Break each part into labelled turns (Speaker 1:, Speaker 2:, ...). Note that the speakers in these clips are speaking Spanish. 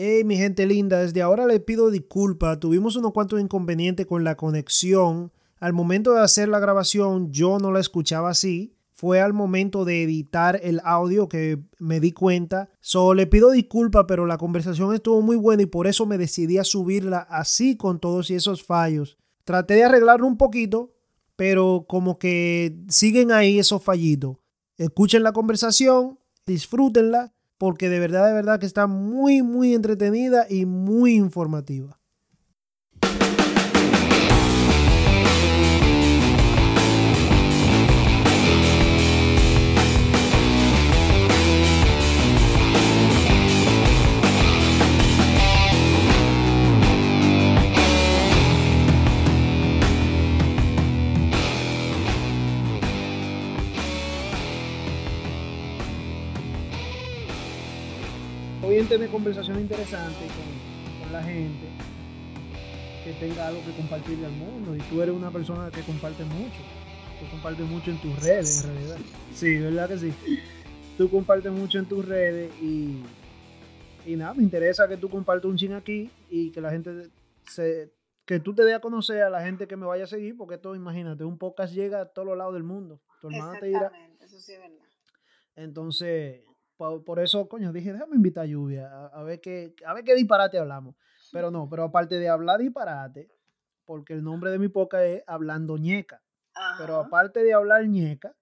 Speaker 1: Hey, mi gente linda, desde ahora le pido disculpas. Tuvimos unos cuantos inconvenientes con la conexión. Al momento de hacer la grabación, yo no la escuchaba así. Fue al momento de editar el audio que me di cuenta. Solo le pido disculpas, pero la conversación estuvo muy buena y por eso me decidí a subirla así con todos esos fallos. Traté de arreglarlo un poquito, pero como que siguen ahí esos fallitos. Escuchen la conversación, disfrútenla porque de verdad, de verdad que está muy, muy entretenida y muy informativa. Tener conversación interesante con, la gente que tenga algo que compartirle al mundo. Y tú eres una persona que comparte mucho. Tú compartes mucho en tus redes, en realidad. Sí, ¿verdad que sí? Tú compartes mucho en tus redes y, y nada, me interesa que tú compartas un ching aquí y que la gente se, que tú te dé a conocer a la gente que me vaya a seguir, porque esto, imagínate, un podcast llega a todos los lados del mundo. Tu hermana te dirá. Eso sí es verdad. Entonces, por, eso, coño, dije, déjame invitar a Lluvia a, ver qué, a ver qué disparate hablamos. Pero no, pero aparte de hablar disparate, porque el nombre de mi poca es Hablando ñeca. Pero aparte de hablar ñeca,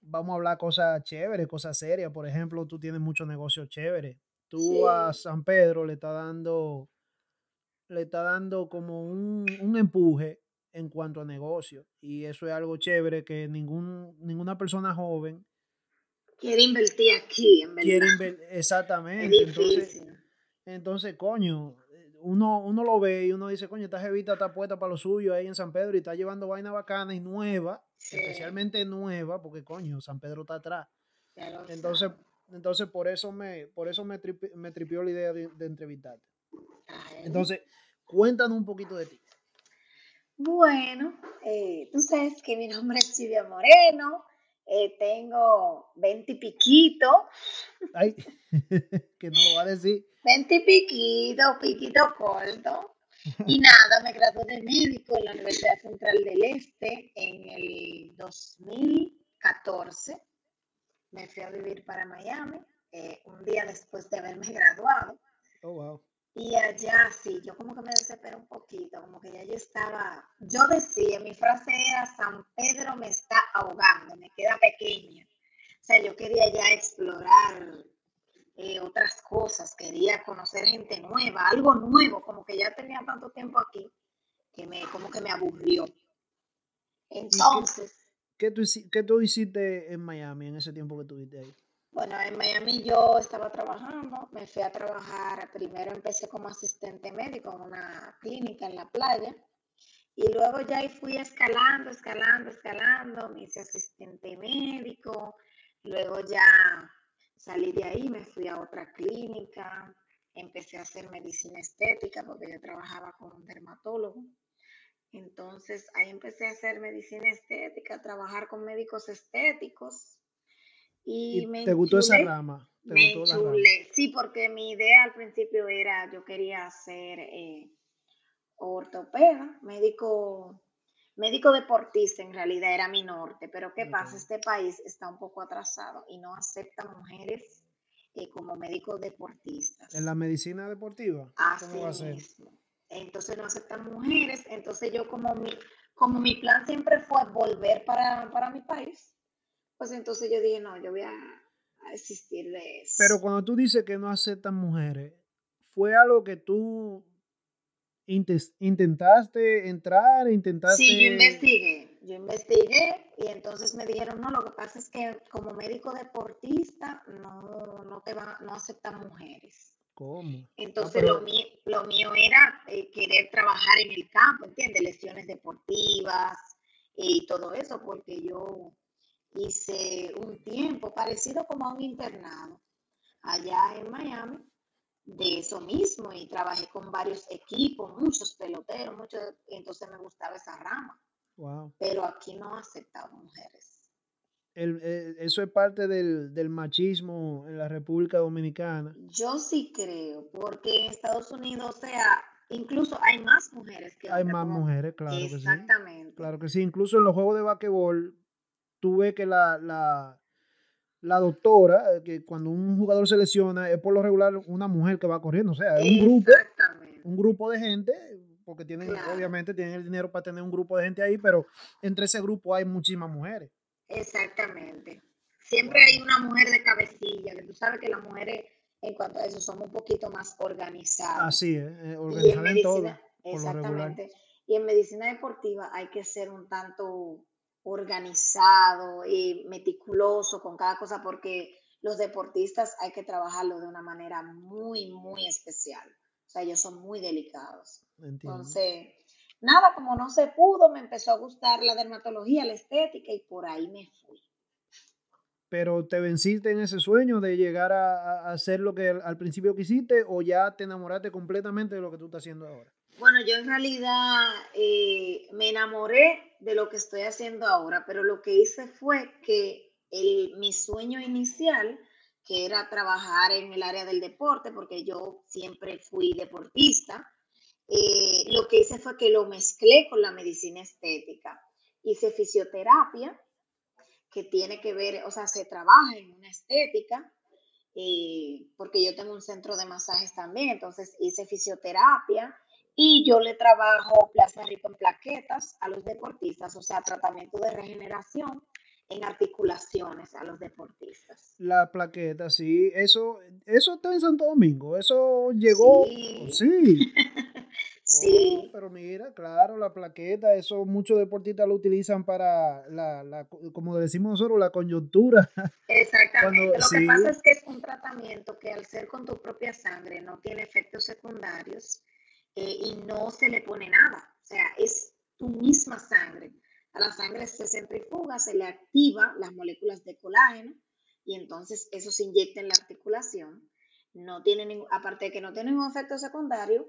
Speaker 1: vamos a hablar cosas chéveres, cosas serias. Por ejemplo, tú tienes muchos negocios chéveres. Tú a San Pedro le está dando, le está dando como un, un empuje en cuanto a negocio. Y eso es algo chévere que ningún, ninguna persona joven
Speaker 2: Quiere invertir aquí, en verdad.
Speaker 1: exactamente. Entonces, entonces, coño, uno, uno lo ve y uno dice, coño, esta jevita está puesta para lo suyo ahí en San Pedro y está llevando vaina bacana y nueva, especialmente nueva, porque coño, San Pedro está atrás. Entonces, entonces por eso me, por eso me, me tripió la idea de, entrevistarte. Entonces, cuéntanos un poquito de ti.
Speaker 2: Bueno, eh, tú sabes que mi nombre es Silvia Moreno, eh, tengo 20 y piquito.
Speaker 1: Ay, que no lo va a decir.
Speaker 2: 20 y piquito, piquito corto. Y nada, me gradué de médico en la Universidad Central del Este en el 2014. Me fui a vivir para Miami eh, un día después de haberme graduado.
Speaker 1: Oh, wow.
Speaker 2: Y allá sí, yo como que me desesperé un poquito, como que ya yo estaba, yo decía, mi frase era, San Pedro me está ahogando, me queda pequeña. O sea, yo quería ya explorar eh, otras cosas, quería conocer gente nueva, algo nuevo, como que ya tenía tanto tiempo aquí, que me, como que me aburrió. Entonces...
Speaker 1: ¿Qué, tú, ¿Qué tú hiciste en Miami en ese tiempo que estuviste ahí?
Speaker 2: Bueno, en Miami yo estaba trabajando, me fui a trabajar, primero empecé como asistente médico en una clínica en la playa y luego ya ahí fui escalando, escalando, escalando, me hice asistente médico, luego ya salí de ahí, me fui a otra clínica, empecé a hacer medicina estética porque yo trabajaba con un dermatólogo. Entonces ahí empecé a hacer medicina estética, a trabajar con médicos estéticos y,
Speaker 1: ¿Te gustó esa rama?
Speaker 2: me Sí, porque mi idea al principio era, yo quería ser eh, ortopeda, médico, médico deportista en realidad era mi norte, pero ¿qué pasa? Este país está un poco atrasado y no acepta mujeres eh, como médicos deportistas.
Speaker 1: ¿En la medicina deportiva?
Speaker 2: Así va a ser? Entonces no aceptan mujeres, entonces yo como mi, como mi plan siempre fue volver para, para mi país, pues entonces yo dije, no, yo voy a, existir de eso.
Speaker 1: Pero cuando tú dices que no aceptan mujeres, ¿fue algo que tú intentaste entrar, intentaste...
Speaker 2: Sí, yo investigué, yo investigué y entonces me dijeron, no, lo que pasa es que como médico deportista no, no te va, no aceptan mujeres.
Speaker 1: ¿Cómo? Ah,
Speaker 2: entonces lo, mío, lo mío era eh, querer trabajar en el campo, ¿entiendes? Lesiones deportivas y todo eso, porque yo hice un tiempo parecido como a un internado allá en Miami de eso mismo y trabajé con varios equipos, muchos peloteros, muchos, entonces me gustaba esa rama. Pero aquí no aceptado mujeres.
Speaker 1: eh, eso es parte del, del, machismo en la República Dominicana.
Speaker 2: Yo sí creo, porque en Estados Unidos, o sea, incluso hay más mujeres que
Speaker 1: Hay más mujeres, claro
Speaker 2: Exactamente.
Speaker 1: que sí. Exactamente. Claro que sí, incluso en los juegos de basquetbol, tú ves que la, la, la doctora, eh, que cuando un jugador se lesiona, es por lo regular una mujer que va corriendo, o sea, es un grupo, un grupo de gente porque tienen, obviamente, tienen el dinero para tener un grupo de gente ahí, pero entre ese grupo hay muchísimas mujeres.
Speaker 2: Exactamente. Siempre hay una mujer de cabecilla, que tú sabes que las mujeres, en cuanto a eso, son un poquito más organizadas.
Speaker 1: Así es, eh, organizadas en, todo. exactamente.
Speaker 2: Y en medicina deportiva hay que ser un tanto organizado y meticuloso con cada cosa porque los deportistas hay que trabajarlo de una manera muy, muy especial. O sea, ellos son muy delicados. Entonces, nada, como no se pudo, me empezó a gustar la dermatología, la estética y por ahí me fui.
Speaker 1: Pero te venciste en ese sueño de llegar a, hacer lo que al principio quisiste o ya te enamoraste completamente de lo que tú estás haciendo ahora?
Speaker 2: Bueno, yo en realidad eh, me enamoré de lo que estoy haciendo ahora, pero lo que hice fue que el, mi sueño inicial que era trabajar en el área del deporte, porque yo siempre fui deportista. Eh, lo que hice fue que lo mezclé con la medicina estética. Hice fisioterapia, que tiene que ver, o sea, se trabaja en una estética, eh, porque yo tengo un centro de masajes también, entonces hice fisioterapia y yo le trabajo plasma rico en plaquetas a los deportistas, o sea, tratamiento de regeneración en articulaciones a los deportistas.
Speaker 1: La plaqueta, sí, eso, eso está en Santo Domingo, eso llegó, sí. sí.
Speaker 2: sí.
Speaker 1: Oh, pero mira, claro, la plaqueta, eso muchos deportistas lo utilizan para la, la como decimos nosotros, la coyuntura.
Speaker 2: Exactamente. lo que pasa es que es un tratamiento que al ser con tu propia sangre no tiene efectos secundarios eh, y no se le pone nada. O sea, es tu misma sangre a la sangre se centrifuga, se le activa las moléculas de colágeno y entonces eso se inyecta en la articulación. No tiene ningún, aparte de que no tiene ningún efecto secundario,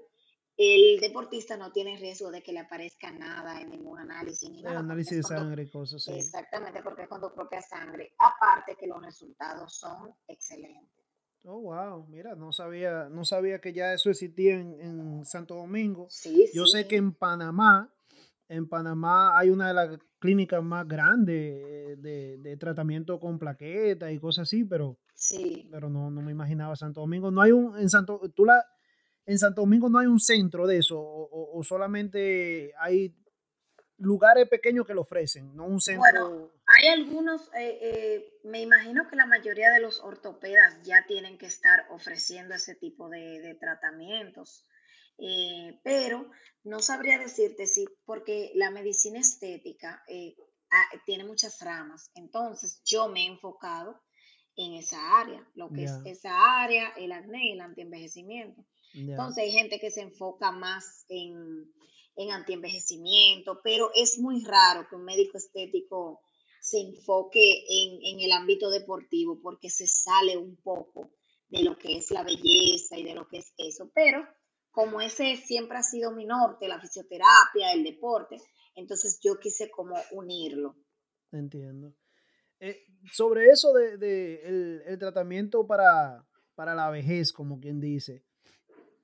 Speaker 2: el deportista no tiene riesgo de que le aparezca nada en ningún análisis ni nada.
Speaker 1: Análisis de sangre y cosas
Speaker 2: así. Exactamente, porque es con tu propia sangre. Aparte que los resultados son excelentes.
Speaker 1: Oh, wow, mira, no sabía, no sabía que ya eso existía en, Santo Domingo.
Speaker 2: Sí,
Speaker 1: Yo sé que en Panamá en Panamá hay una de las clínicas más grandes de, tratamiento con plaquetas y cosas así, pero,
Speaker 2: sí.
Speaker 1: pero no, no me imaginaba Santo Domingo. No hay un, en Santo, tú la, en Santo Domingo no hay un centro de eso, o, solamente hay lugares pequeños que lo ofrecen, no un centro.
Speaker 2: Bueno, hay algunos, eh, eh, me imagino que la mayoría de los ortopedas ya tienen que estar ofreciendo ese tipo de tratamientos. Eh, pero no sabría decirte si, porque la medicina estética tiene muchas ramas, entonces yo me he enfocado en esa área, lo que es esa área, el acné y el antienvejecimiento. Entonces hay gente que se enfoca más en, en antienvejecimiento, pero es muy raro que un médico estético se enfoque en, el ámbito deportivo porque se sale un poco de lo que es la belleza y de lo que es eso, pero como ese siempre ha sido mi norte, la fisioterapia, el deporte, entonces yo quise como unirlo.
Speaker 1: Entiendo. Eh, sobre eso de, el, tratamiento para, para, la vejez, como quien dice,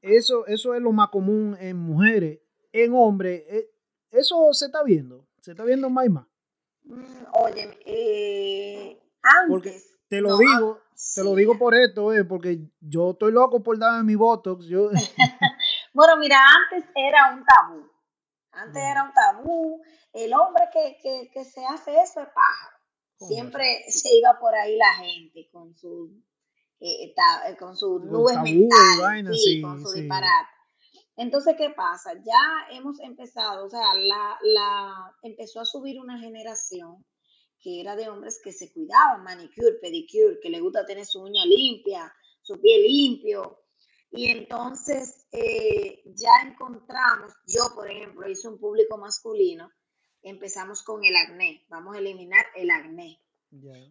Speaker 1: eso, eso es lo más común en mujeres, en hombres, eh, eso se está viendo, se está viendo más y más.
Speaker 2: Mm, oye, eh, antes,
Speaker 1: Porque te lo digo, te lo digo por esto, eh, porque yo estoy loco por darme mi Botox. Yo...
Speaker 2: bueno, mira, antes era un tabú. Antes era un tabú. El hombre que, que, se hace eso es pájaro. Siempre se iba por ahí la gente con su eh, eh con sus nubes mentales, sí, con su disparate. Entonces, ¿qué pasa? Ya hemos empezado, o sea, la, la, empezó a subir una generación que era de hombres que se cuidaban, manicure, pedicure, que le gusta tener su uña limpia, su piel limpio. Y entonces eh, ya encontramos, yo por ejemplo hice un público masculino, empezamos con el acné, vamos a eliminar el acné.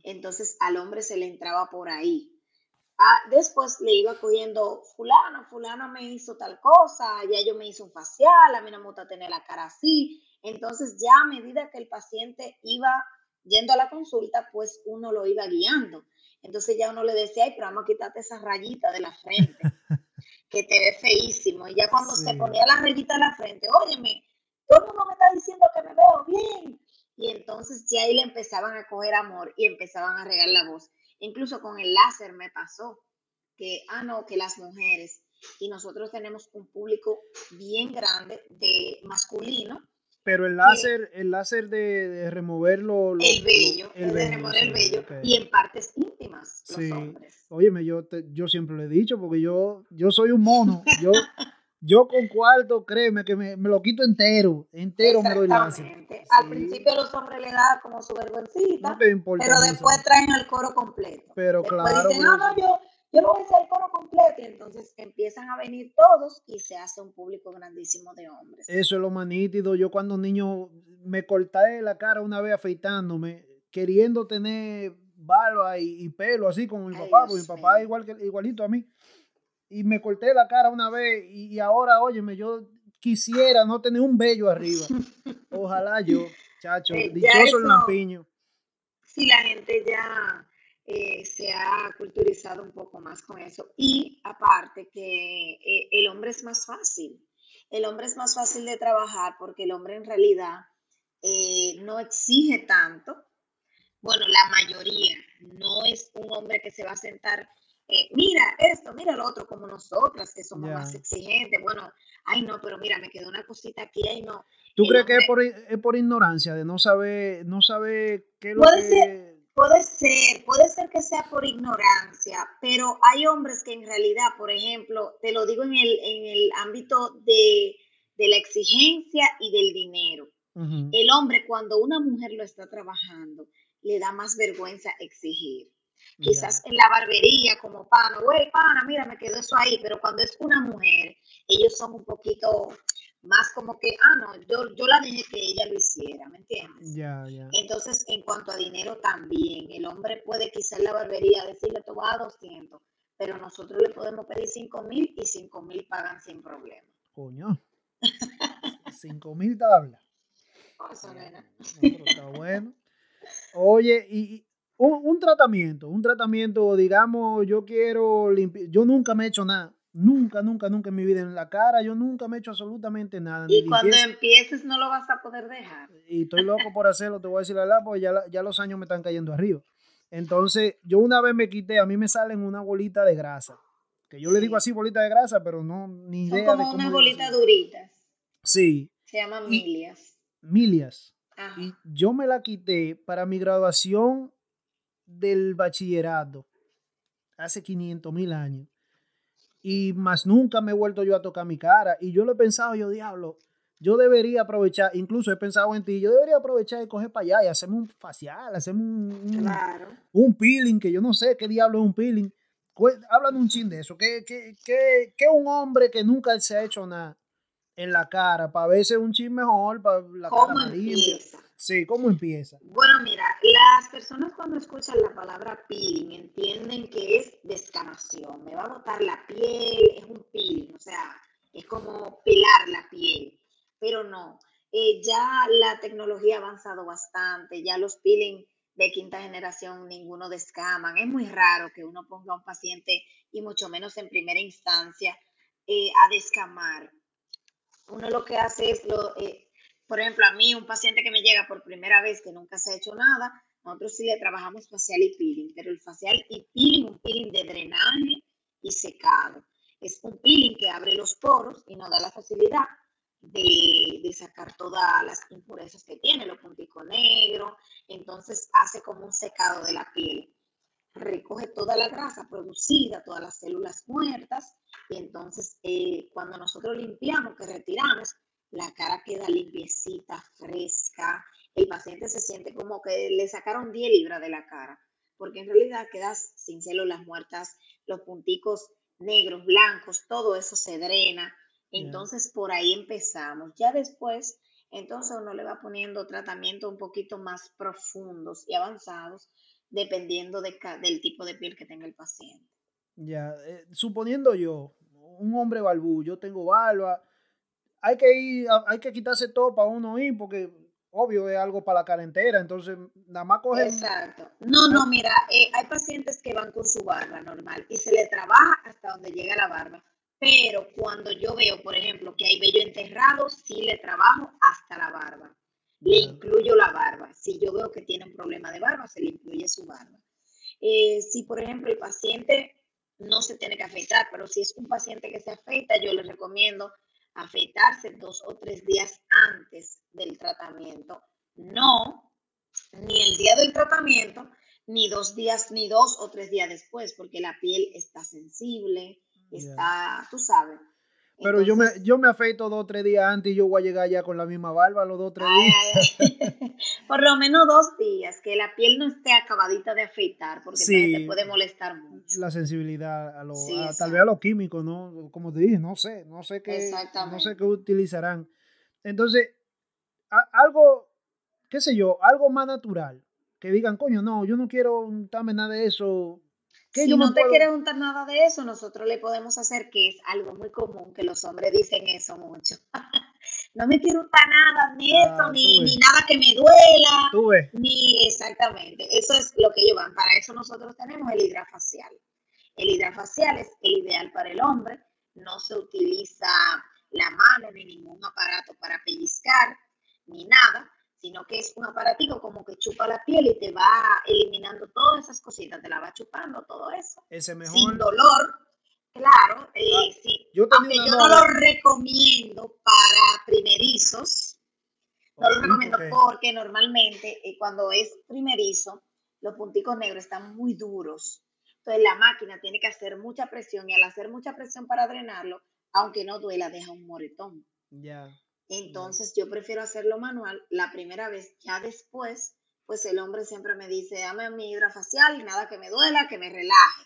Speaker 2: Entonces al hombre se le entraba por ahí. Ah, después le iba cogiendo fulano, fulano me hizo tal cosa, ya yo me hice un facial, a mí no me gusta tener la cara así. Entonces ya a medida que el paciente iba yendo a la consulta, pues uno lo iba guiando. Entonces ya uno le decía, ay, pero vamos a quitarte esa rayita de la frente, que te ve feísimo. Y ya cuando se ponía la rayita de la frente, óyeme, todo el mundo me está diciendo que me veo bien. Y entonces ya ahí le empezaban a coger amor y empezaban a regar la voz. Incluso con el láser me pasó que, ah, no, que las mujeres, y nosotros tenemos un público bien grande de masculino.
Speaker 1: Pero el láser, el láser de, de remover lo,
Speaker 2: el vello, el de remover el vello y en partes íntimas los hombres.
Speaker 1: Óyeme, yo, yo siempre lo he dicho porque yo, yo soy un mono. Yo, yo con cuarto, créeme que me, lo quito entero, entero me doy láser.
Speaker 2: Al principio a los hombres le da como su vergüencita, pero después traen el coro completo.
Speaker 1: Pero claro.
Speaker 2: Dicen, no, no, yo, yo no voy a hacer el coro completo. Y entonces empiezan a venir todos y se hace un público grandísimo de hombres.
Speaker 1: Eso es lo más nítido. Yo cuando niño me corté la cara una vez afeitándome, queriendo tener barba y, pelo así como mi papá, porque mi papá es igual que, igualito a mí. Y me corté la cara una vez y, ahora, óyeme, yo quisiera no tener un vello arriba. Ojalá yo, chacho, eh, dichoso el lampiño.
Speaker 2: Sí, la gente ya eh, se ha culturizado un poco más con eso. Y aparte que eh, el hombre es más fácil. El hombre es más fácil de trabajar porque el hombre en realidad eh, no exige tanto. Bueno, la mayoría no es un hombre que se va a sentar, mira esto, mira lo otro, como nosotras que somos más exigentes. Bueno, ay no, pero mira, me quedó una cosita aquí, ay no.
Speaker 1: ¿Tú crees que es por, es por, ignorancia, de no saber, no saber qué es lo
Speaker 2: que... Puede ser, puede ser que sea por ignorancia, pero hay hombres que en realidad, por ejemplo, te lo digo en el, en el ámbito de, la exigencia y del dinero. El hombre, cuando una mujer lo está trabajando, le da más vergüenza exigir. Quizás en la barbería, como pana, güey, pana, mira, me quedó eso ahí, pero cuando es una mujer, ellos son un poquito más como que, ah, no, yo, yo la dejé que ella lo hiciera, ¿me entiendes?
Speaker 1: Ya, ya.
Speaker 2: Entonces, en cuanto a dinero también, el hombre puede quizás en la barbería decirle, tú vas a 200, pero nosotros le podemos pedir 5 mil y 5 mil pagan sin problema.
Speaker 1: Coño. 5 mil tablas.
Speaker 2: Eso, nena.
Speaker 1: está bueno. Oye, y, un, un, tratamiento, un tratamiento, digamos, yo quiero limpiar, yo nunca me he hecho nada Nunca, nunca, nunca en mi vida en la cara, yo nunca me he hecho absolutamente nada.
Speaker 2: Y cuando empieces no lo vas a poder dejar.
Speaker 1: Y estoy loco por hacerlo, te voy a decir la verdad, porque ya, ya los años me están cayendo arriba. Entonces, yo una vez me quité, a mí me salen una bolita de grasa. Que yo le digo así, bolita de grasa, pero no, ni idea
Speaker 2: como de cómo. unas bolitas duritas.
Speaker 1: Sí.
Speaker 2: Se llaman milias.
Speaker 1: Milias. Y yo me la quité para mi graduación del bachillerato hace 500 mil años y más nunca me he vuelto yo a tocar mi cara. Y yo lo he pensado, yo diablo, yo debería aprovechar, incluso he pensado en ti, yo debería aprovechar y coger para allá y hacerme un facial, hacerme un, un, peeling, que yo no sé qué diablo es un peeling. Hablan un chin de eso, que, que, que, que un hombre que nunca se ha hecho nada en la cara, para verse un chin mejor, para la cara más Sí, ¿cómo empieza?
Speaker 2: Bueno, mira, las personas cuando escuchan la palabra peeling entienden que es descamación, me va a botar la piel, es un peeling, o sea, es como pelar la piel, pero no, eh, ya la tecnología ha avanzado bastante, ya los peeling de quinta generación ninguno descaman, es muy raro que uno ponga a un paciente y mucho menos en primera instancia eh, a descamar. Uno lo que hace es lo, eh, por ejemplo, a mí, un paciente que me llega por primera vez que nunca se ha hecho nada, nosotros sí le trabajamos facial y peeling, pero el facial y peeling, un peeling de drenaje y secado. Es un peeling que abre los poros y nos da la facilidad de, de sacar todas las impurezas que tiene, los punticos negros, entonces hace como un secado de la piel. Recoge toda la grasa producida, todas las células muertas, y entonces eh, cuando nosotros limpiamos, que retiramos, la cara queda limpiecita, fresca, el paciente se siente como que le sacaron 10 libras de la cara, porque en realidad quedas sin células muertas, los punticos negros, blancos, todo eso se drena. Entonces por ahí empezamos. Ya después, entonces uno le va poniendo tratamientos un poquito más profundos y avanzados, dependiendo del tipo de piel que tenga el paciente.
Speaker 1: Ya, eh, suponiendo yo, un hombre balbú, yo tengo barba, hay que ir, hay que quitarse todo para uno ir, porque obvio, es algo para la cara entera, entonces nada más coge...
Speaker 2: Exacto. No, no, mira, eh, hay pacientes que van con su barba normal y se le trabaja hasta donde llega la barba. Pero cuando yo veo, por ejemplo, que hay vello enterrado, sí le trabajo hasta la barba. Le incluyo la barba. Si yo veo que tiene un problema de barba, se le incluye su barba. Eh, si, por ejemplo, el paciente no se tiene que afeitar, pero si es un paciente que se afeita, yo le recomiendo afeitarse dos o tres días antes del tratamiento. No, ni el día del tratamiento, ni dos días, ni dos o tres días después, porque la piel está sensible, está, tú sabes.
Speaker 1: Pero yo, me, yo me afeito dos o tres días antes y yo voy a llegar ya con la misma barba los dos o tres días.
Speaker 2: Por lo menos dos días, que la piel no esté acabadita de afeitar, porque te puede molestar mucho.
Speaker 1: La sensibilidad, a lo, tal vez a los químicos, ¿no? Como te dije, no sé, no sé qué, no sé qué utilizarán. Entonces, algo, qué sé yo, algo más natural. Que digan, coño, no, yo no quiero untarme nada de eso,
Speaker 2: si no te quieres untar nada de eso, nosotros le podemos hacer que es algo muy común que los hombres dicen eso mucho. no me quiero untar nada, ni ah, eso, ni, nada que me duela. Ni exactamente. Eso es lo que ellos van. Para eso nosotros tenemos el hidrafacial. El hidrafacial es el ideal para el hombre. No se utiliza la mano ni ningún aparato para pellizcar ni nada sino que es un aparatico como que chupa la piel y te va eliminando todas esas cositas, te la va chupando todo eso.
Speaker 1: Ese mejor.
Speaker 2: Sin dolor, claro, eh, ah, sí. Yo Aunque yo no lo recomiendo para primerizos, no lo recomiendo porque normalmente eh, cuando es primerizo, los punticos negros están muy duros. Entonces la máquina tiene que hacer mucha presión y al hacer mucha presión para drenarlo, aunque no duela, deja un moretón.
Speaker 1: Ya.
Speaker 2: Entonces yo prefiero hacerlo manual la primera vez, ya después, pues el hombre siempre me dice, dame mi hidrafacial, nada que me duela, que me relaje.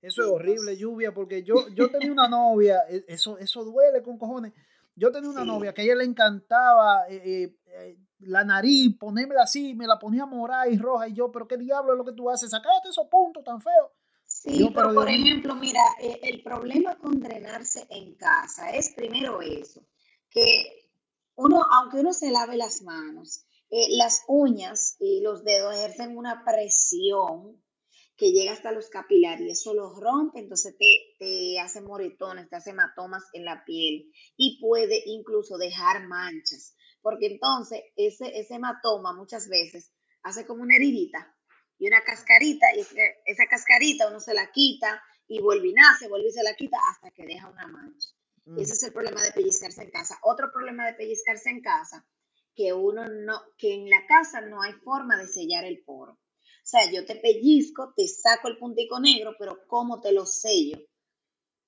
Speaker 1: Eso es horrible, lluvia, porque yo, yo tenía una novia, e, eso, eso duele con cojones. Yo tenía una novia que a ella le encantaba eh, eh, eh, la nariz, ponérmela así, me la ponía morada y roja, y yo, pero qué diablo es lo que tú haces, sacate esos puntos tan feos.
Speaker 2: Sí, pero, por ejemplo, mira, el problema con drenarse en casa es primero eso, que uno, aunque uno se lave las manos, eh, las uñas y los dedos ejercen una presión que llega hasta los capilares y eso los rompe, entonces te, te hace moretones, te hace hematomas en la piel y puede incluso dejar manchas, porque entonces ese, ese hematoma muchas veces hace como una heridita y una cascarita y esa cascarita uno se la quita y vuelve y nace, vuelve y se la quita hasta que deja una mancha. Ese es el problema de pellizcarse en casa. Otro problema de pellizcarse en casa, que uno no, que en la casa no hay forma de sellar el poro. O sea, yo te pellizco, te saco el puntico negro, pero ¿cómo te lo sello?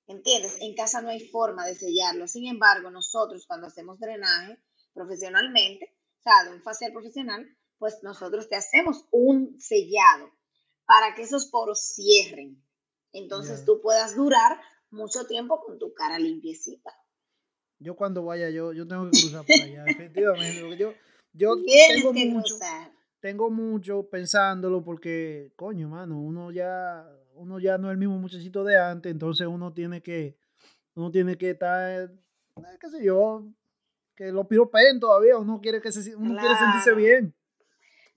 Speaker 2: ¿Entiendes? En casa no hay forma de sellarlo. Sin embargo, nosotros cuando hacemos drenaje profesionalmente, o sea, de un facial profesional, pues nosotros te hacemos un sellado para que esos poros cierren. Entonces tú puedas durar mucho tiempo con tu cara limpiecita.
Speaker 1: Yo cuando vaya, yo, yo tengo que cruzar por allá, efectivamente, porque yo, yo tengo mucho, tengo mucho pensándolo porque, coño, mano, uno ya, uno ya no es el mismo muchachito de antes, entonces uno tiene que, uno tiene que estar, eh, qué sé yo, que lo piropen todavía, uno quiere que se, uno quiere sentirse bien.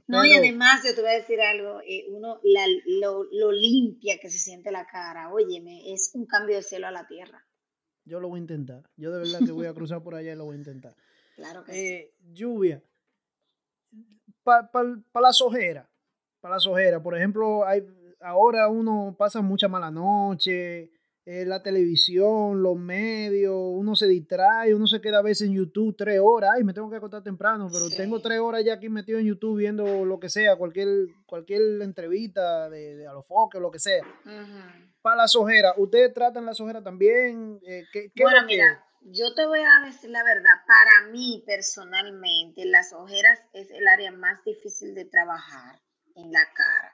Speaker 2: No, y además yo te voy a decir algo, eh, uno, la, lo, lo, limpia que se siente la cara, óyeme, es un cambio de cielo a la tierra.
Speaker 1: Yo lo voy a intentar, yo de verdad que voy a cruzar por allá y lo voy a intentar.
Speaker 2: Claro que
Speaker 1: eh, Lluvia, para pa, pa las ojeras, para las ojeras, por ejemplo, hay, ahora uno pasa mucha mala noche, eh, la televisión, los medios, uno se distrae, uno se queda a veces en YouTube tres horas, ay, me tengo que acostar temprano, pero tengo tres horas ya aquí metido en YouTube viendo lo que sea, cualquier, cualquier entrevista de, de a los foques, lo que sea. Para las ojeras, ¿ustedes tratan las ojeras también? Eh, ¿qué,
Speaker 2: bueno, mira, yo te voy a decir la verdad, para mí personalmente, las ojeras es el área más difícil de trabajar en la cara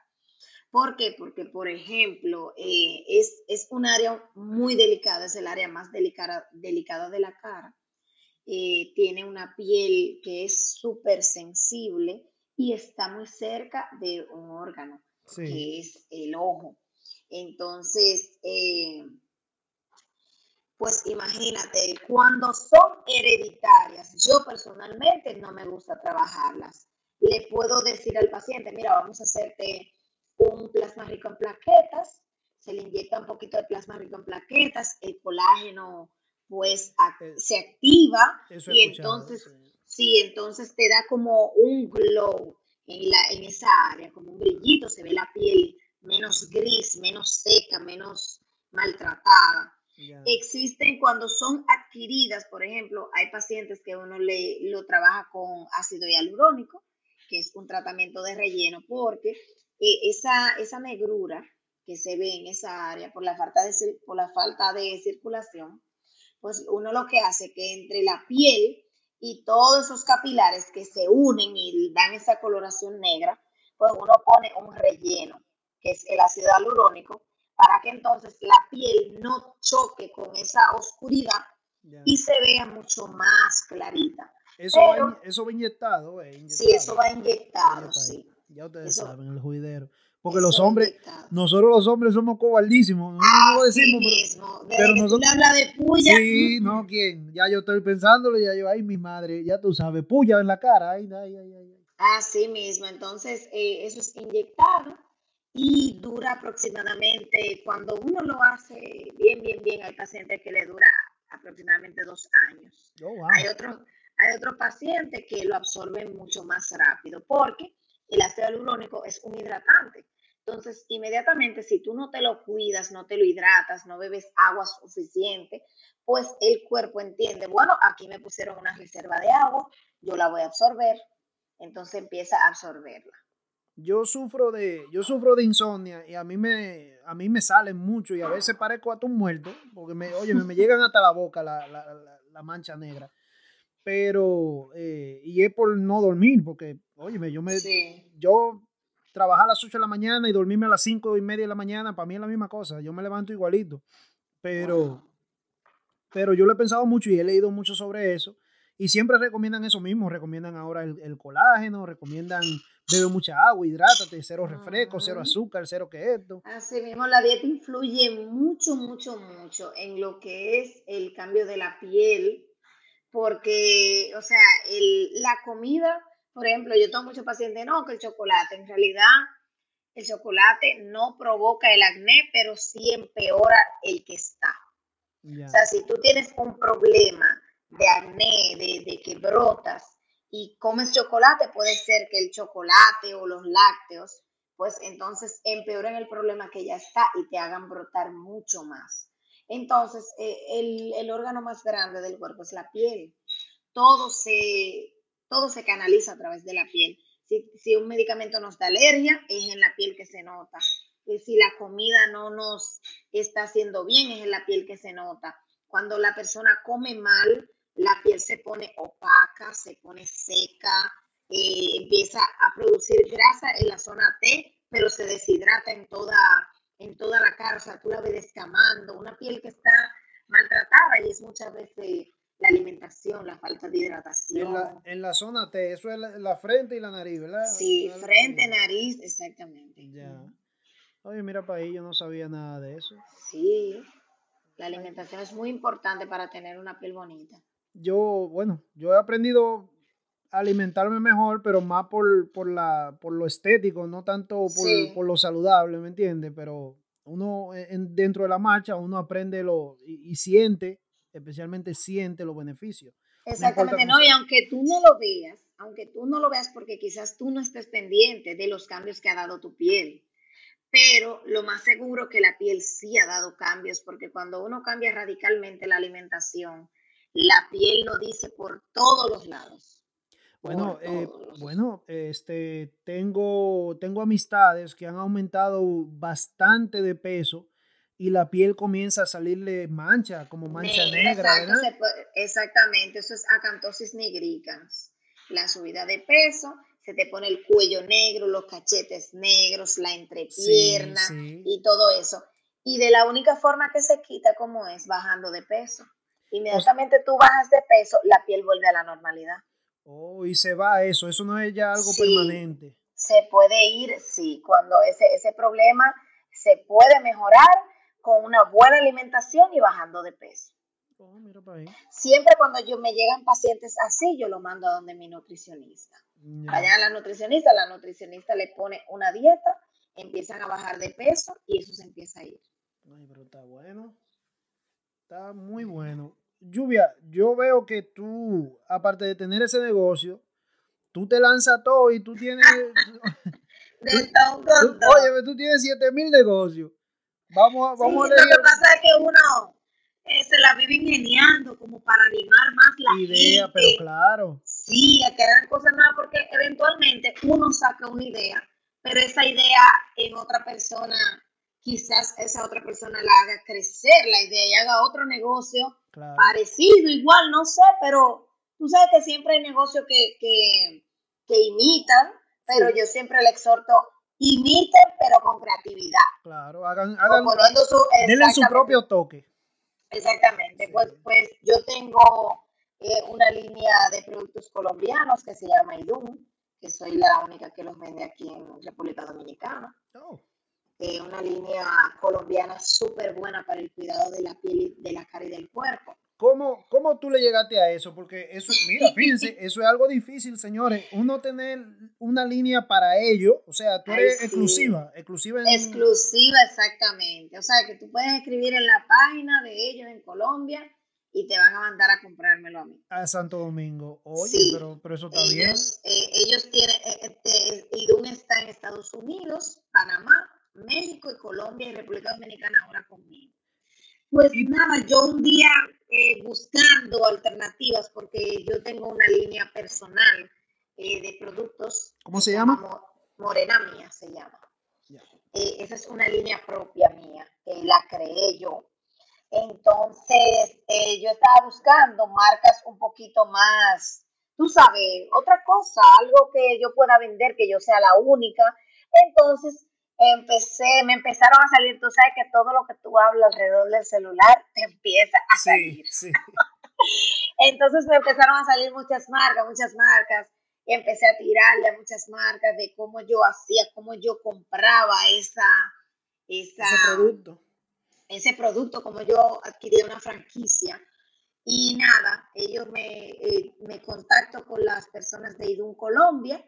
Speaker 2: ¿Por qué? Porque, por ejemplo, eh, es, es, un área muy delicada, es el área más delicada, delicada de la cara. Eh, tiene una piel que es súper sensible y está muy cerca de un órgano, que es el ojo. Entonces, eh, Pues imagínate, cuando son hereditarias, yo personalmente no me gusta trabajarlas. Le puedo decir al paciente, mira, vamos a hacerte un plasma rico en plaquetas, se le inyecta un poquito de plasma rico en plaquetas, el colágeno pues se activa y entonces,
Speaker 1: sí.
Speaker 2: sí, entonces te da como un glow en, la, en esa área, como un brillito, se ve la piel menos gris, menos seca, menos maltratada. Existen cuando son adquiridas, por ejemplo, hay pacientes que uno le lo trabaja con ácido hialurónico, que es un tratamiento de relleno, porque esa, esa negrura que se ve en esa área por la falta de, por la falta de circulación, pues uno lo que hace que entre la piel y todos esos capilares que se unen y dan esa coloración negra, pues uno pone un relleno, que es el ácido hialurónico, para que entonces la piel no choque con esa oscuridad y se vea mucho más clarita.
Speaker 1: Eso, va,
Speaker 2: pero-
Speaker 1: eso va inyectado, eh,
Speaker 2: Sí, eso va inyectado,
Speaker 1: Inyectado.
Speaker 2: sí.
Speaker 1: Ya ustedes
Speaker 2: Eso-
Speaker 1: saben, el juidero. Porque
Speaker 2: Eso
Speaker 1: los hombres, nosotros los hombres somos cobardísimos. No,
Speaker 2: Ah,
Speaker 1: lo
Speaker 2: sí
Speaker 1: decimos, pero-.
Speaker 2: Desde
Speaker 1: pero
Speaker 2: que tú
Speaker 1: nosotros-
Speaker 2: le hablas de puya,
Speaker 1: Sí, no, ¿quién? Ya yo estoy pensándolo, ya yo, ay, mi madre, ya tú sabes, puya en la cara, ay, ay, ay, ay.
Speaker 2: Así mismo, entonces eh, eso es inyectado y dura aproximadamente, cuando uno lo hace bien, bien, bien, hay pacientes que le dura aproximadamente dos años.
Speaker 1: Oh, wow.
Speaker 2: Hay otros hay otros pacientes que lo absorben mucho más rápido porque el ácido hialurónico es un hidratante. Entonces, inmediatamente, si tú no te lo cuidas, no te lo hidratas, no bebes agua suficiente, pues el cuerpo entiende, bueno, aquí me pusieron una reserva de agua, yo la voy a absorber, entonces empieza a absorberla.
Speaker 1: Yo sufro de, yo sufro de insomnia y a mí me, a mí me salen mucho y a veces parezco hasta un muerto, porque me, oye, me, llegan hasta la boca la, la- la mancha negra. Pero, eh, y es por no dormir, porque, oye, yo me,
Speaker 2: Sí,
Speaker 1: yo trabajar a las 8 de la mañana y dormirme a las 5 y media de la mañana, para mí es la misma cosa. Yo me levanto igualito. Pero,
Speaker 2: wow.
Speaker 1: pero yo lo he pensado mucho y he leído mucho sobre eso. Y siempre recomiendan eso mismo. Recomiendan ahora el, el colágeno, recomiendan bebe mucha agua, hidrátate, cero refresco, cero azúcar, cero que esto.
Speaker 2: Así mismo, la dieta influye mucho, mucho, mucho en lo que es el cambio de la piel, porque, o sea, el- la comida, por ejemplo, yo tengo muchos pacientes, no, que el chocolate, en realidad, el chocolate no provoca el acné, pero sí empeora el que está. O sea, si tú tienes un problema de acné, de, de que brotas y comes chocolate, puede ser que el chocolate o los lácteos, pues entonces empeoren el problema que ya está y te hagan brotar mucho más. Entonces, eh, el, órgano más grande del cuerpo es la piel. Todo se, todo se canaliza a través de la piel. Si, un medicamento nos da alergia, es en la piel que se nota. Y si la comida no nos está haciendo bien, es en la piel que se nota. Cuando la persona come mal, la piel se pone opaca, se pone seca, eh, empieza a producir grasa en la zona T, pero se deshidrata en toda, en toda la cara, o sea, tú la ves descamando, una piel que está maltratada y es muchas veces la alimentación, la falta de
Speaker 1: En
Speaker 2: hidratación.
Speaker 1: la, en la zona T, eso es la, la frente y la nariz, ¿verdad?
Speaker 2: Sí, frente, nariz, exactamente.
Speaker 1: Ya. Oye, mira para ahí, yo no sabía nada de eso.
Speaker 2: Sí, la alimentación es muy importante para tener una piel bonita.
Speaker 1: Yo, bueno, yo he aprendido alimentarme mejor, pero más por, por, la, por lo estético, no tanto por,
Speaker 2: Sí.
Speaker 1: por lo saludable, ¿me entiendes? Pero uno en- dentro de la marcha, uno aprende lo y, y siente, especialmente siente los beneficios.
Speaker 2: Exactamente,
Speaker 1: cómo
Speaker 2: no, y aunque tú no lo veas, aunque tú no lo veas porque quizás tú no estés pendiente de los cambios que ha dado tu piel, pero lo más seguro que la piel sí ha dado cambios, porque cuando uno cambia radicalmente la alimentación, la piel lo dice por todos los lados.
Speaker 1: Bueno, eh, bueno, este, tengo, tengo amistades que han aumentado bastante de peso y la piel comienza a salirle mancha, como mancha negra,
Speaker 2: exacto,
Speaker 1: ¿verdad?
Speaker 2: puede- exactamente, eso es acantosis nigricans. La subida de peso, se te pone el cuello negro, los cachetes negros, la entrepierna
Speaker 1: sí.
Speaker 2: y todo eso. Y de la única forma que se quita, como es? Bajando de peso. Inmediatamente tú bajas de peso, la piel vuelve a la normalidad.
Speaker 1: Oh, y se va eso, eso no es ya algo
Speaker 2: Sí.
Speaker 1: permanente.
Speaker 2: Se puede ir, sí, cuando ese, ese problema se puede mejorar con una buena alimentación y bajando de peso.
Speaker 1: Oh, mira para ahí.
Speaker 2: Siempre cuando yo me llegan pacientes así, yo lo mando a donde mi nutricionista. Allá la nutricionista, la nutricionista le pone una dieta, empiezan a bajar de peso y eso se empieza a ir.
Speaker 1: Ay, pero está bueno. Está muy bueno. Lluvia, yo veo que tú, aparte de tener ese negocio, tú te lanzas todo y tú tienes,
Speaker 2: De todo
Speaker 1: tú-
Speaker 2: montón.
Speaker 1: oye, tú tienes 7000 negocios. Vamos,
Speaker 2: Sí,
Speaker 1: vamos
Speaker 2: lo
Speaker 1: a leer
Speaker 2: que pasa es que uno eh, se la vive ingeniando como para animar más la
Speaker 1: idea,
Speaker 2: gente.
Speaker 1: pero claro,
Speaker 2: Sí, a que hagan cosas nuevas porque eventualmente uno saca una idea, pero esa idea en otra persona, quizás esa otra persona la haga crecer la idea y haga otro negocio
Speaker 1: claro.
Speaker 2: parecido, igual, no sé, pero tú sabes que siempre hay negocios que, que, que imitan, pero
Speaker 1: Sí.
Speaker 2: yo siempre le exhorto, imiten pero con creatividad.
Speaker 1: Claro, hagan, hagan,
Speaker 2: su,
Speaker 1: denle su propio toque.
Speaker 2: Exactamente,
Speaker 1: Sí.
Speaker 2: pues, pues yo tengo eh, una línea de productos colombianos que se llama IDUM, que soy la única que los vende aquí en República Dominicana.
Speaker 1: Oh,
Speaker 2: Eh, una línea colombiana súper buena para el cuidado de la piel, y de la cara y del cuerpo.
Speaker 1: ¿Cómo, ¿Cómo tú le llegaste a eso? Porque eso, mira, fíjense, eso es algo difícil, señores. Uno tener una línea para ello, o sea, tú
Speaker 2: Ay,
Speaker 1: eres
Speaker 2: sí.
Speaker 1: exclusiva, exclusiva en...
Speaker 2: Exclusiva, exactamente. O sea, que tú puedes escribir en la página de ellos en Colombia y te van a mandar a comprármelo a mí.
Speaker 1: a Santo Domingo. Oye,
Speaker 2: Sí.
Speaker 1: pero, pero eso está bien.
Speaker 2: Ellos, eh, ellos tienen, eh, este, IDUM está en Estados Unidos, Panamá, México y Colombia y República Dominicana ahora conmigo. Pues nada, yo un día eh, buscando alternativas, porque yo tengo una línea personal eh, de productos.
Speaker 1: ¿Cómo se llama?
Speaker 2: Mo- Morena Mía se llama.
Speaker 1: Ya.
Speaker 2: Eh, esa es una línea propia mía, que la creé yo. Entonces, eh, yo estaba buscando marcas un poquito más, tú sabes, otra cosa, algo que yo pueda vender, que yo sea la única. Entonces, empecé, me empezaron a salir, tú sabes que todo lo que tú hablas alrededor del celular te empieza a salir.
Speaker 1: sí.
Speaker 2: Entonces me empezaron a salir muchas marcas, muchas marcas, y empecé a tirarle a muchas marcas de cómo yo hacía, cómo yo compraba esa, esa,
Speaker 1: Ese producto.
Speaker 2: ese producto, como yo adquiría una franquicia. Y nada, ellos me, eh, me contacto con las personas de IDUN Colombia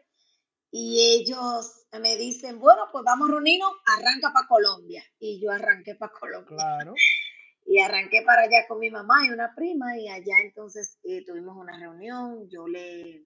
Speaker 2: y ellos me dicen, bueno, pues vamos reunirnos, arranca para Colombia. Y yo arranqué para Colombia.
Speaker 1: Claro.
Speaker 2: Y arranqué para allá con mi mamá y una prima y allá entonces eh, tuvimos una reunión, yo le,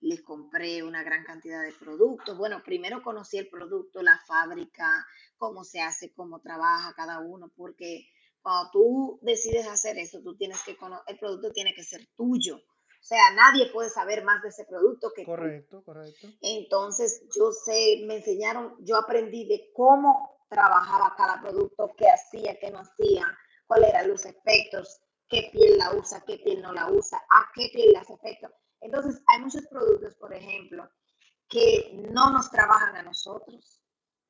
Speaker 2: les compré una gran cantidad de productos. Bueno, primero conocí el producto, la fábrica, cómo se hace, cómo trabaja cada uno, porque cuando tú decides hacer eso, tú tienes que conocer, el producto tiene que ser tuyo. O sea, nadie puede saber más de ese producto que tú.
Speaker 1: Correcto, correcto.
Speaker 2: Entonces, yo sé, me enseñaron, yo aprendí de cómo trabajaba cada producto, qué hacía, qué no hacía, cuáles eran los efectos, qué piel la usa, qué piel no la usa, a qué piel le hace efecto. Entonces, hay muchos productos, por ejemplo, que no nos trabajan a nosotros.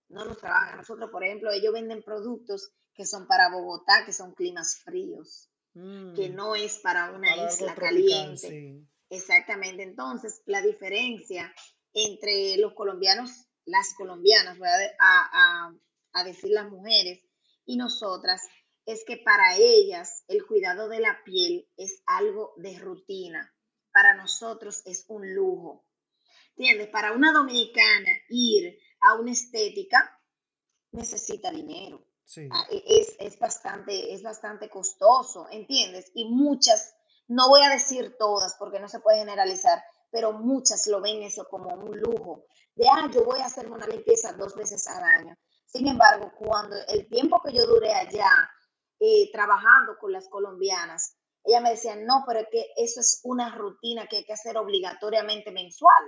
Speaker 2: No nos trabajan a nosotros. Por ejemplo, ellos venden productos que son para Bogotá, que son climas fríos, que
Speaker 1: Mm,
Speaker 2: no es para una
Speaker 1: para
Speaker 2: isla caliente.
Speaker 1: sí.
Speaker 2: Exactamente. Entonces, la diferencia entre los colombianos, las colombianas, voy a- a- a decir las mujeres, y nosotras, es que para ellas el cuidado de la piel es algo de rutina. Para nosotros es un lujo. ¿Entiendes? Para una dominicana ir a una estética necesita dinero. Ah, e- es, es, bastante, es bastante costoso, ¿entiendes? Y muchas, no voy a decir todas porque no se puede generalizar, pero muchas lo ven eso como un lujo. De, ah, yo voy a hacerme una limpieza dos veces al año. Sin embargo, cuando el tiempo que yo duré allá eh, trabajando con las colombianas, ella me decía, no, pero es que eso es una rutina que hay que hacer obligatoriamente mensual.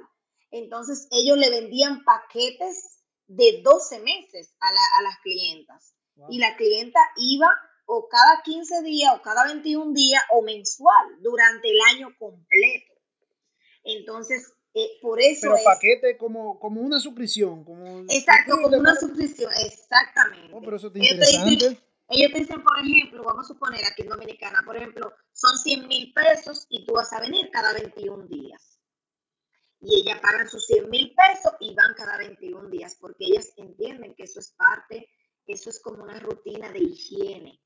Speaker 2: Entonces, ellos le vendían paquetes de 12 meses a, la, a las clientas
Speaker 1: Wow.
Speaker 2: y la clienta iba o cada 15 días o cada 21 días o mensual durante el año completo. Entonces, eh, por eso
Speaker 1: Pero
Speaker 2: es...
Speaker 1: paquete como, como una suscripción. Como,
Speaker 2: Exacto, como una suscripción, exactamente.
Speaker 1: Oh, pero eso está
Speaker 2: Ellos te dicen-
Speaker 1: interesante.
Speaker 2: ellos te dicen, por ejemplo, vamos a suponer aquí en Dominicana, por ejemplo, son 100 mil pesos y tú vas a venir cada 21 días. Y ellas pagan sus 100 mil pesos y van cada 21 días, porque ellas entienden que eso es parte, eso es como una rutina de higiene.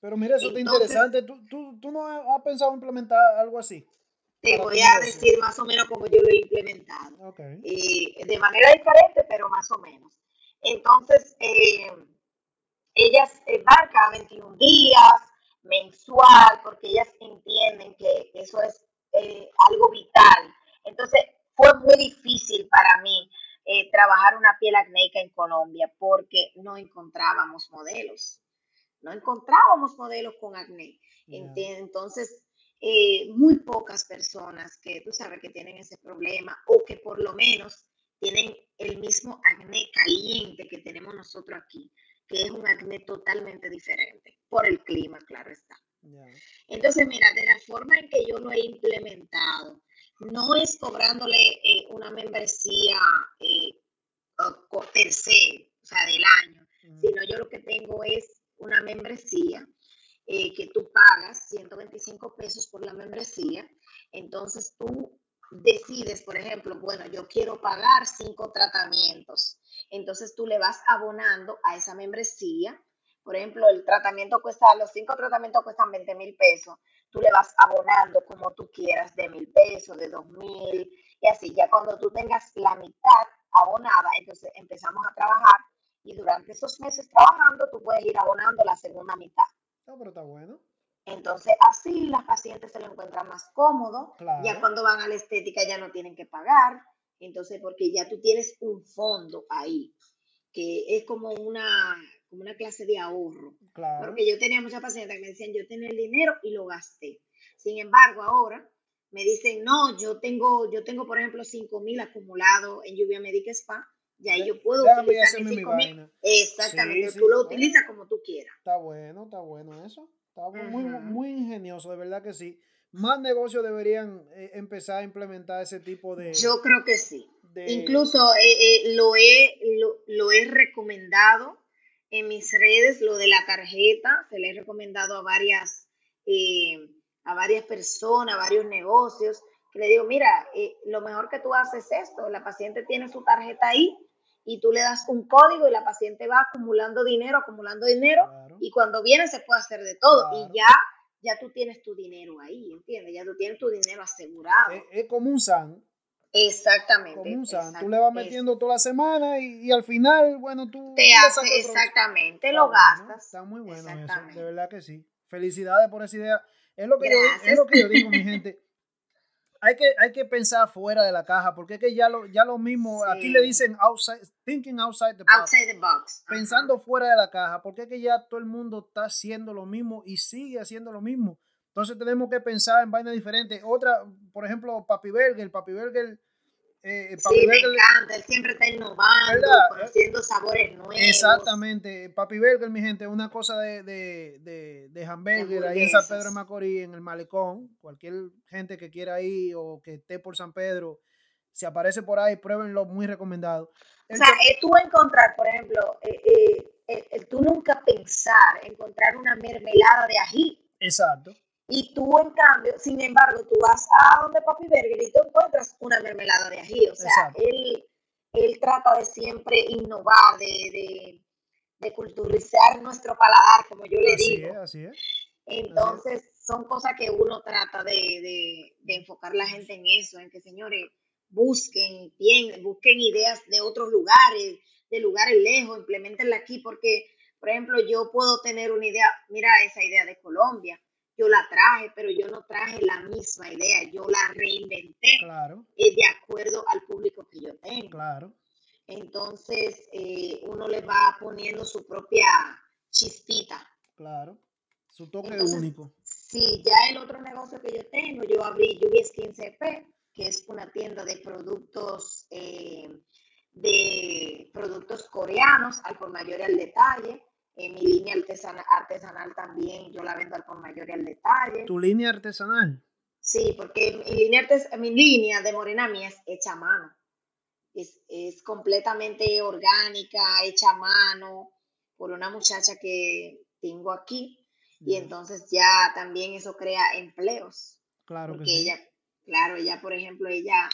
Speaker 1: Pero mira, eso es interesante. ¿Tú, tú, ¿Tú no has pensado implementar algo así?
Speaker 2: Te voy a decir más o menos cómo yo lo he implementado. Eh, de manera diferente, pero más o menos. Entonces, eh, ellas van cada 21 días, mensual, porque ellas entienden que eso es eh, algo vital. Entonces, fue muy difícil para mí eh, trabajar una piel acnéica en Colombia porque no encontrábamos modelos. No encontrábamos modelos con acné. Entonces, eh, muy pocas personas que tú sabes que tienen ese problema o que por lo menos tienen el mismo acné caliente que tenemos nosotros aquí, que es un acné totalmente diferente, por el clima, claro está. Entonces, mira, de la forma en que yo lo he implementado, no es cobrándole eh, una membresía eh, o sea, del año, sino yo lo que tengo es una membresía eh, que tú pagas 125 pesos por la membresía. Entonces tú decides, por ejemplo, bueno, yo quiero pagar cinco tratamientos. Entonces tú le vas abonando a esa membresía. Por ejemplo, el tratamiento cuesta, los cinco tratamientos cuestan 20 mil pesos. Tú le vas abonando como tú quieras, de mil pesos, de dos mil, y así. Ya cuando tú tengas la mitad abonada, entonces empezamos a trabajar y durante esos meses trabajando, tú puedes ir abonando la segunda mitad.
Speaker 1: No, pero está bueno.
Speaker 2: Entonces, así las pacientes se lo encuentran más cómodo. Ya cuando van a la estética ya no tienen que pagar. Entonces, porque ya tú tienes un fondo ahí, que es como una, como una clase de ahorro. Porque yo tenía muchas pacientes que me decían, yo tenía el dinero y lo gasté. Sin embargo, ahora me dicen, no, yo tengo, yo tengo, por ejemplo, 5 mil acumulados en Lluvia Médica Spa. Y ahí yo puedo utilizar mis 5 mil. Exactamente, tú lo utilizas como tú quieras.
Speaker 1: Está bueno, está bueno eso. Está muy, muy ingenioso, de verdad que sí. Más negocios deberían eh, empezar a implementar ese tipo de...
Speaker 2: Yo creo que sí. Incluso eh, eh, lo, he, lo, he recomendado en mis redes, lo de la tarjeta, se le he recomendado a varias, a varias personas, a varios negocios, que le digo, mira, lo mejor que tú haces es esto, la paciente tiene su tarjeta ahí, y tú le das un código y la paciente va acumulando dinero, acumulando dinero y cuando viene se puede hacer de todo y ya ya tú tienes tu dinero ahí, ¿entiendes? Ya tú tienes tu dinero asegurado.
Speaker 1: Es, como un SAN.
Speaker 2: Exactamente.
Speaker 1: Como un SAN. tú le vas metiendo toda la semana y, al final, bueno, tú...
Speaker 2: Te hace, exactamente, lo gastas.
Speaker 1: Está muy bueno eso, de verdad que sí. Felicidades por esa idea. Es lo que, yo, es lo que yo digo, mi gente hay que, hay que pensar fuera de la caja, porque es que ya lo, ya lo mismo, aquí le dicen outside, thinking outside the box.
Speaker 2: Outside the box.
Speaker 1: Pensando fuera de la caja, porque es que ya todo el mundo está haciendo lo mismo y sigue haciendo lo mismo. Entonces tenemos que pensar en vainas diferentes. Otra, por ejemplo, Papi Burger. Papi Burger
Speaker 2: eh, sí, me encanta, él siempre está innovando, conociendo sabores nuevos.
Speaker 1: Exactamente, Papi Burger, mi gente, una cosa de, de, de, de hamburger ahí en San Pedro de Macorís, en el Malecón. Cualquier gente que quiera ir o que esté por San Pedro, si aparece por ahí, pruébenlo, muy recomendado.
Speaker 2: o sea, eh, tú encontrar, por ejemplo, eh, eh, tú nunca pensar encontrar una mermelada de ají.
Speaker 1: Exacto.
Speaker 2: Y tú, en cambio, sin embargo, tú vas a donde Papi Berger y tú encuentras una mermelada de ají. O sea, él, él trata de siempre innovar, de, de, culturizar nuestro paladar, como yo le
Speaker 1: así
Speaker 2: digo.
Speaker 1: Es, así es.
Speaker 2: Entonces, son cosas que uno trata de, de, enfocar la gente en eso, en que, señores, busquen, bien, busquen ideas de otros lugares, de lugares lejos, implementenla aquí, porque, por ejemplo, yo puedo tener una idea, mira esa idea de Colombia yo la traje, pero yo no traje la misma idea, yo la reinventé
Speaker 1: claro.
Speaker 2: Eh, de acuerdo al público que yo tengo.
Speaker 1: Claro.
Speaker 2: Entonces, eh, uno le va poniendo su propia chispita.
Speaker 1: Claro, su toque único.
Speaker 2: Sí, ya el otro negocio que yo tengo, yo abrí Lluvias 15P, que es una tienda de productos, eh, de productos coreanos, al por mayor y al detalle mi línea artesanal, artesanal también yo la vendo al por mayor y al detalle.
Speaker 1: ¿Tu línea artesanal?
Speaker 2: Sí, porque mi línea, mi línea de morena mía es hecha a mano. Es, es completamente orgánica, hecha a mano, por una muchacha que tengo aquí. Y entonces ya también eso crea empleos.
Speaker 1: Claro
Speaker 2: porque
Speaker 1: que sí.
Speaker 2: ella, claro, ella, por ejemplo, ella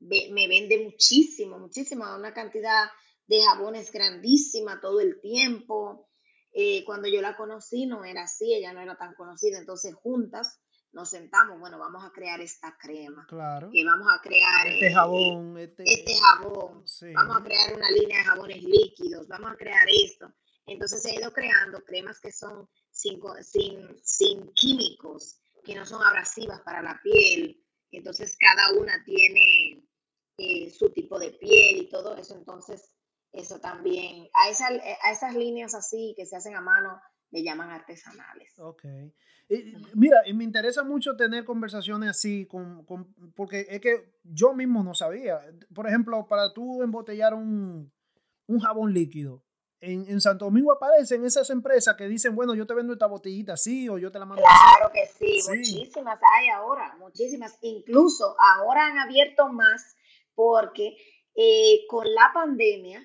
Speaker 2: me vende muchísimo, muchísimo, una cantidad de jabones grandísima todo el tiempo Eh, cuando yo la conocí no era así, ella no era tan conocida, entonces juntas nos sentamos, bueno, vamos a crear esta crema.
Speaker 1: Claro.
Speaker 2: Que vamos a crear
Speaker 1: este
Speaker 2: eh,
Speaker 1: jabón, este,
Speaker 2: este jabón.
Speaker 1: sí.
Speaker 2: Vamos a crear una línea de jabones líquidos, vamos a crear esto. Entonces ha ido creando cremas que son sin, sin, sin químicos, que no son abrasivas para la piel. Entonces cada una tiene eh, su tipo de piel y todo eso. Entonces eso también, a, esa, a esas líneas así que se hacen a mano, le llaman artesanales.
Speaker 1: Ok. Y, mira, y me interesa mucho tener conversaciones así, con, con- porque es que yo mismo no sabía. Por ejemplo, para tú embotellar un, un jabón líquido, en, en Santo Domingo aparecen esas empresas que dicen, bueno, yo te vendo esta botellita así o yo te la mando así.
Speaker 2: Claro que sí,
Speaker 1: Sí.
Speaker 2: muchísimas hay ahora, muchísimas. Incluso ahora han abierto más porque eh, con la pandemia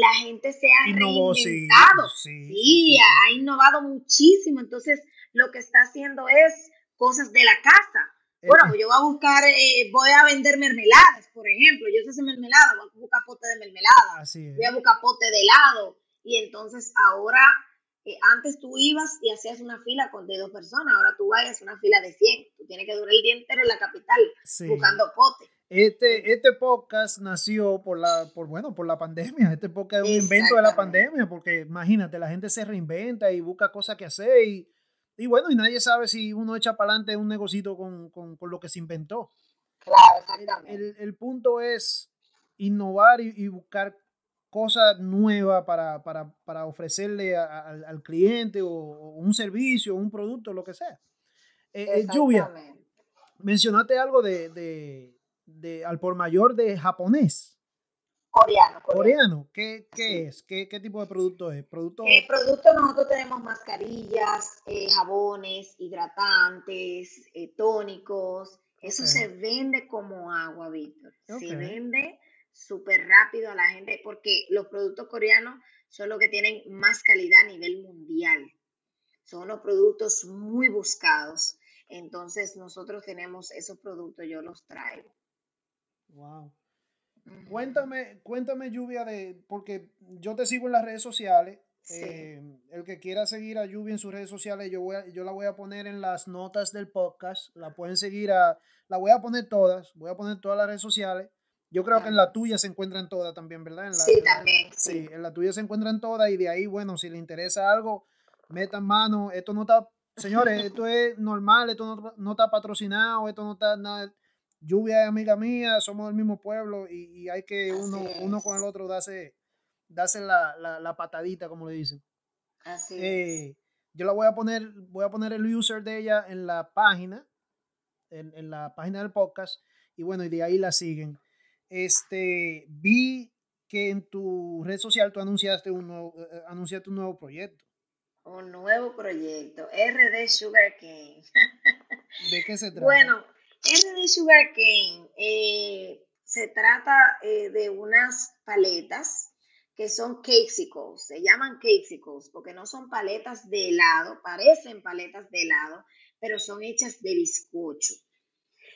Speaker 2: la gente se ha
Speaker 1: Innovó,
Speaker 2: reinventado.
Speaker 1: sí,
Speaker 2: ha innovado muchísimo. Entonces, lo que está haciendo es cosas de la casa. Bueno, yo voy a buscar, eh, voy a vender mermeladas, por ejemplo. Yo sé hacer mermelada, voy a buscar pote de mermelada, voy a buscar pote de helado. Y entonces ahora, eh, antes tú ibas y hacías una fila con de dos personas, ahora tú vas y haces una fila de 100. Tú tienes que durar el día entero en la capital
Speaker 1: Sí.
Speaker 2: buscando pote.
Speaker 1: Este, este podcast nació por la, por bueno, por la pandemia. Este podcast es un invento de la pandemia, porque imagínate, la gente se reinventa y busca cosas que hacer y, y bueno, y nadie sabe si uno echa para adelante un negocito con, con, con lo que se inventó.
Speaker 2: Claro,
Speaker 1: El,
Speaker 2: exactamente.
Speaker 1: el- el punto es innovar y, y buscar cosas nuevas para, para, para ofrecerle a- a- al, cliente o, o un servicio, un producto, lo que sea. Eh, eh, Lluvia, mencionaste algo de, de, de al por mayor de japonés,
Speaker 2: Coreano, coreano.
Speaker 1: coreano. ¿Qué, qué
Speaker 2: Sí.
Speaker 1: es? ¿Qué, ¿Qué tipo de producto es? ¿Producto?
Speaker 2: Eh, productos nosotros tenemos mascarillas, eh, jabones, hidratantes, eh, tónicos. Eso se vende como agua, Víctor. Se vende súper rápido a la gente porque los productos coreanos son los que tienen más calidad a nivel mundial. Son los productos muy buscados. Entonces nosotros tenemos esos productos, yo los traigo.
Speaker 1: Wow. Cuéntame, cuéntame, Lluvia, de, porque yo te sigo en las redes sociales.
Speaker 2: Sí.
Speaker 1: eh, el que quiera seguir a Lluvia en sus redes sociales, yo, voy a- yo la voy a poner en las notas del podcast. La pueden seguir a, la voy a poner todas, voy a poner todas las redes sociales. Yo creo que en la tuya se encuentran todas también, ¿verdad? En la-
Speaker 2: Sí, también.
Speaker 1: Sí,
Speaker 2: Sí.
Speaker 1: en la tuya se encuentran todas y de ahí, bueno, si le interesa algo, metan mano. Esto no está, señores, esto es normal, esto no, no está patrocinado, esto no está nada. Lluvia es amiga mía, somos del mismo pueblo y, y hay que
Speaker 2: Así
Speaker 1: uno, uno con el otro darse, darse la, la, la patadita, como le dicen.
Speaker 2: Así es.
Speaker 1: Eh, yo la voy a poner, voy a poner el user de ella en la página, en, en la página del podcast, y bueno, y de ahí la siguen. Este, vi que en tu red social tú anunciaste un nuevo, eh, anunciaste un nuevo proyecto.
Speaker 2: Un nuevo proyecto, RD Sugar Cane.
Speaker 1: ¿De qué se trata?
Speaker 2: Bueno, RD Sugar Cane eh, se trata eh, de unas paletas que son cakesicles, se llaman cakesicles porque no son paletas de helado, parecen paletas de helado, pero son hechas de bizcocho.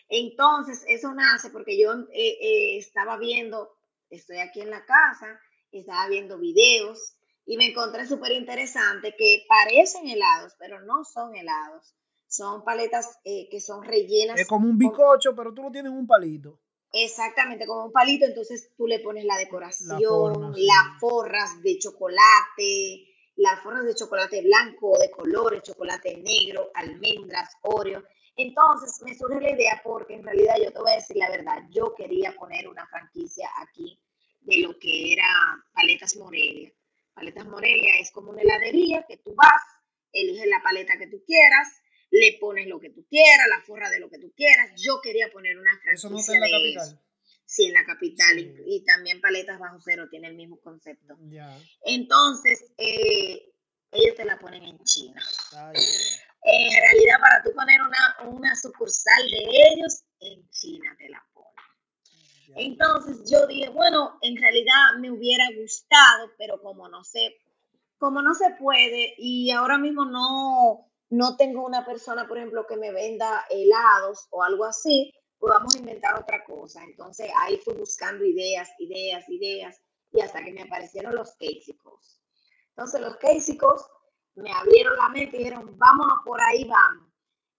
Speaker 2: Entonces, eso nace porque yo eh, estaba viendo, estoy aquí en la casa, estaba viendo videos y me encontré súper interesante que parecen helados, pero no son helados. Son paletas eh, que son rellenas.
Speaker 1: es como un
Speaker 2: con-
Speaker 1: bizcocho, pero tú lo tienes en un palito.
Speaker 2: Exactamente, como un palito, entonces tú le pones la decoración,
Speaker 1: La forma, sí.
Speaker 2: las forras de chocolate, las forras de chocolate blanco, de colores, chocolate negro, almendras, oreo. Entonces me surge la idea porque en realidad yo te voy a decir la verdad, yo quería poner una franquicia aquí de lo que era Paletas Morelia. Paletas Morelia es como una heladería que tú vas, eliges la paleta que tú quieras, le pones lo que tú quieras, la forra de lo que tú quieras. Yo quería poner una franquicia
Speaker 1: Eso no está en la
Speaker 2: de
Speaker 1: capital.
Speaker 2: eso. Sí, en la capital.
Speaker 1: Sí.
Speaker 2: Y, y también Paletas Bajo Cero tiene el mismo concepto. Entonces, eh, ellos te la ponen en China.
Speaker 1: Ay,
Speaker 2: En realidad, para tú poner una, una sucursal de ellos, en China te la ponen. Entonces yo dije, bueno, en realidad me hubiera gustado, pero como no sé, como no se puede y ahora mismo no, no tengo una persona, por ejemplo, que me venda helados o algo así, pues vamos a inventar otra cosa. Entonces ahí fui buscando ideas, ideas, ideas y hasta que me aparecieron los cakesicles. Entonces los cakesicles me abrieron la mente y dijeron, vámonos por ahí, vamos.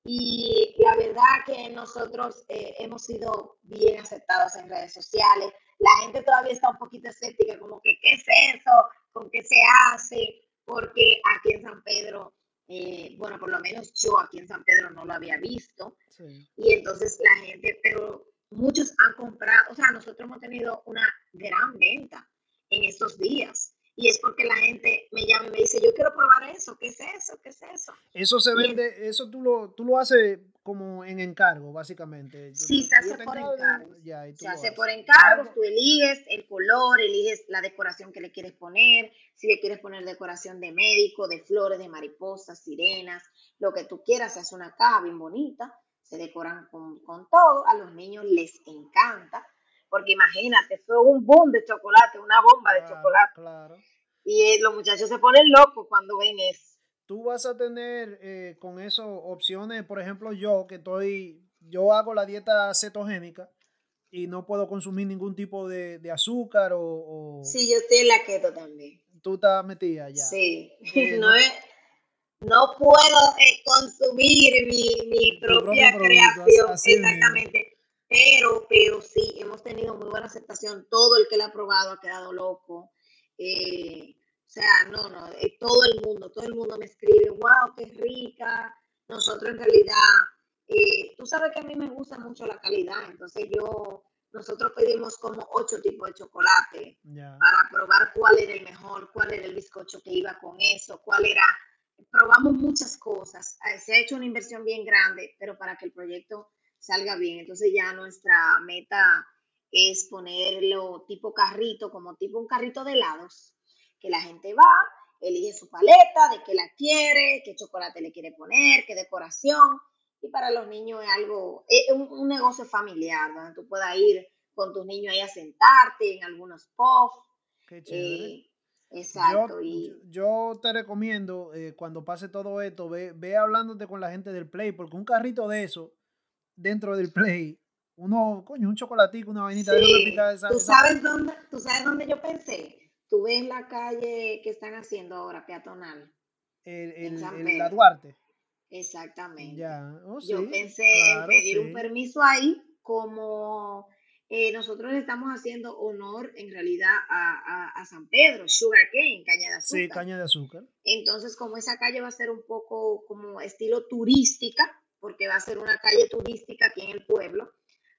Speaker 2: Y la verdad que nosotros eh, hemos sido bien aceptados en redes sociales. La gente todavía está un poquito escéptica, como que, ¿qué es eso? ¿Con qué se hace? Porque aquí en San Pedro, eh, bueno, por lo menos yo aquí en San Pedro no lo había visto. Y entonces la gente, pero muchos han comprado, o sea, nosotros hemos tenido una gran venta en estos días. Y es porque la gente me llama y me dice, yo quiero probar eso, ¿qué es eso? ¿Qué es eso?
Speaker 1: Eso se vende, eso tú lo, tú lo haces como en encargo, básicamente.
Speaker 2: Sí, se hace por encargo. se hace por encargo, tú eliges el color, eliges la decoración que le quieres poner, si le quieres poner decoración de médico, de flores, de mariposas, sirenas, lo que tú quieras, se hace una caja bien bonita, se decoran con, con todo, a los niños les encanta porque imagínate, fue un boom de chocolate, una bomba de chocolate. Claro. Y eh, los muchachos se ponen locos cuando ven eso.
Speaker 1: Tú vas a tener eh, con eso opciones, por ejemplo, yo que estoy, yo hago la dieta cetogénica y no puedo consumir ningún tipo de, azúcar o,
Speaker 2: Sí, yo estoy en la keto también.
Speaker 1: Tú estás metida ya.
Speaker 2: Sí, eh, no, no, puedo consumir mi, propia creación. Exactamente. Pero, pero sí, hemos tenido muy buena aceptación. Todo el que la ha probado ha quedado loco. Eh, sea, no, no, eh, todo el mundo, todo el mundo me escribe, wow, qué rica. Nosotros en realidad, eh, tú sabes que a mí me gusta mucho la calidad, entonces yo, nosotros pedimos como ocho tipos de chocolate para probar cuál era el mejor, cuál era el bizcocho que iba con eso, cuál era, probamos muchas cosas. Se ha hecho una inversión bien grande, pero para que el proyecto salga bien. Entonces ya nuestra meta es ponerlo tipo carrito, como tipo un carrito de helados, que la gente va, elige su paleta, de qué la quiere, qué chocolate le quiere poner, qué decoración. Y para los niños es algo, es un, negocio familiar, donde tú puedas ir con tus niños ahí a sentarte en algunos puffs. Qué chévere. Eh, exacto.
Speaker 1: Yo,
Speaker 2: y...
Speaker 1: yo te recomiendo, eh, cuando pase todo esto, ve, ve hablándote con la gente del Play, porque un carrito de eso dentro del Play, uno, coño, un chocolatico, una vainita de
Speaker 2: esa, ¿Tú, sabes Dónde, ¿Tú sabes dónde yo pensé? Tú ves la calle que están haciendo ahora, peatonal.
Speaker 1: El, la Duarte.
Speaker 2: Exactamente.
Speaker 1: Ya. Oh,
Speaker 2: yo pensé en pedir un permiso ahí como eh, nosotros le estamos haciendo honor en realidad a, a, San Pedro, Sugar Cane, caña de azúcar.
Speaker 1: Sí, caña de azúcar.
Speaker 2: Entonces, como esa calle va a ser un poco como estilo turística, porque va a ser una calle turística aquí en el pueblo,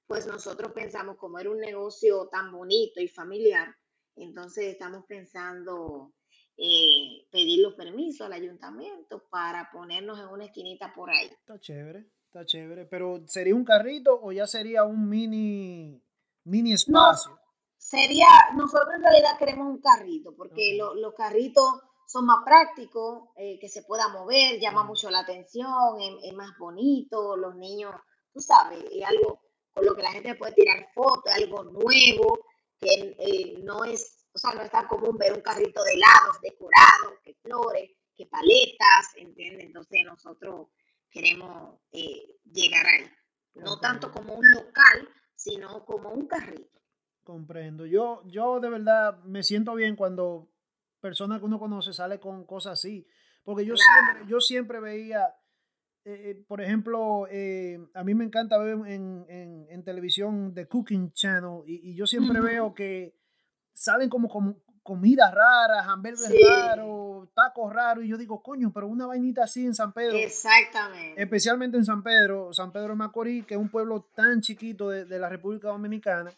Speaker 2: pues nosotros pensamos, como era un negocio tan bonito y familiar, entonces estamos pensando eh, pedir los permisos al ayuntamiento para ponernos en una esquinita por ahí.
Speaker 1: Está chévere, está chévere, pero ¿sería un carrito o ya sería un mini, mini espacio?
Speaker 2: sería, nosotros en realidad queremos un carrito, porque los carritos son más prácticos, eh, que se pueda mover, llama mucho la atención, es, más bonito, los niños, tú sabes, es algo con lo que la gente puede tirar fotos, algo nuevo, que eh, no es, o sea, no es tan común ver un carrito de helados decorado, que flores, que paletas, ¿entiendes? Entonces nosotros queremos eh, llegar ahí, no tanto como un local, sino como un carrito.
Speaker 1: Comprendo. Yo, yo de verdad me siento bien cuando persona que uno conoce sale con cosas así. Porque yo, siempre, yo siempre veía, eh, eh, por ejemplo, eh, a mí me encanta ver en, televisión The Cooking Channel y, yo siempre veo que salen como, como comidas raras, hamburguesas raros, tacos raros, y yo digo, coño, pero una vainita así en San Pedro.
Speaker 2: Exactamente.
Speaker 1: Especialmente en San Pedro, San Pedro de Macorís, que es un pueblo tan chiquito de, de la República Dominicana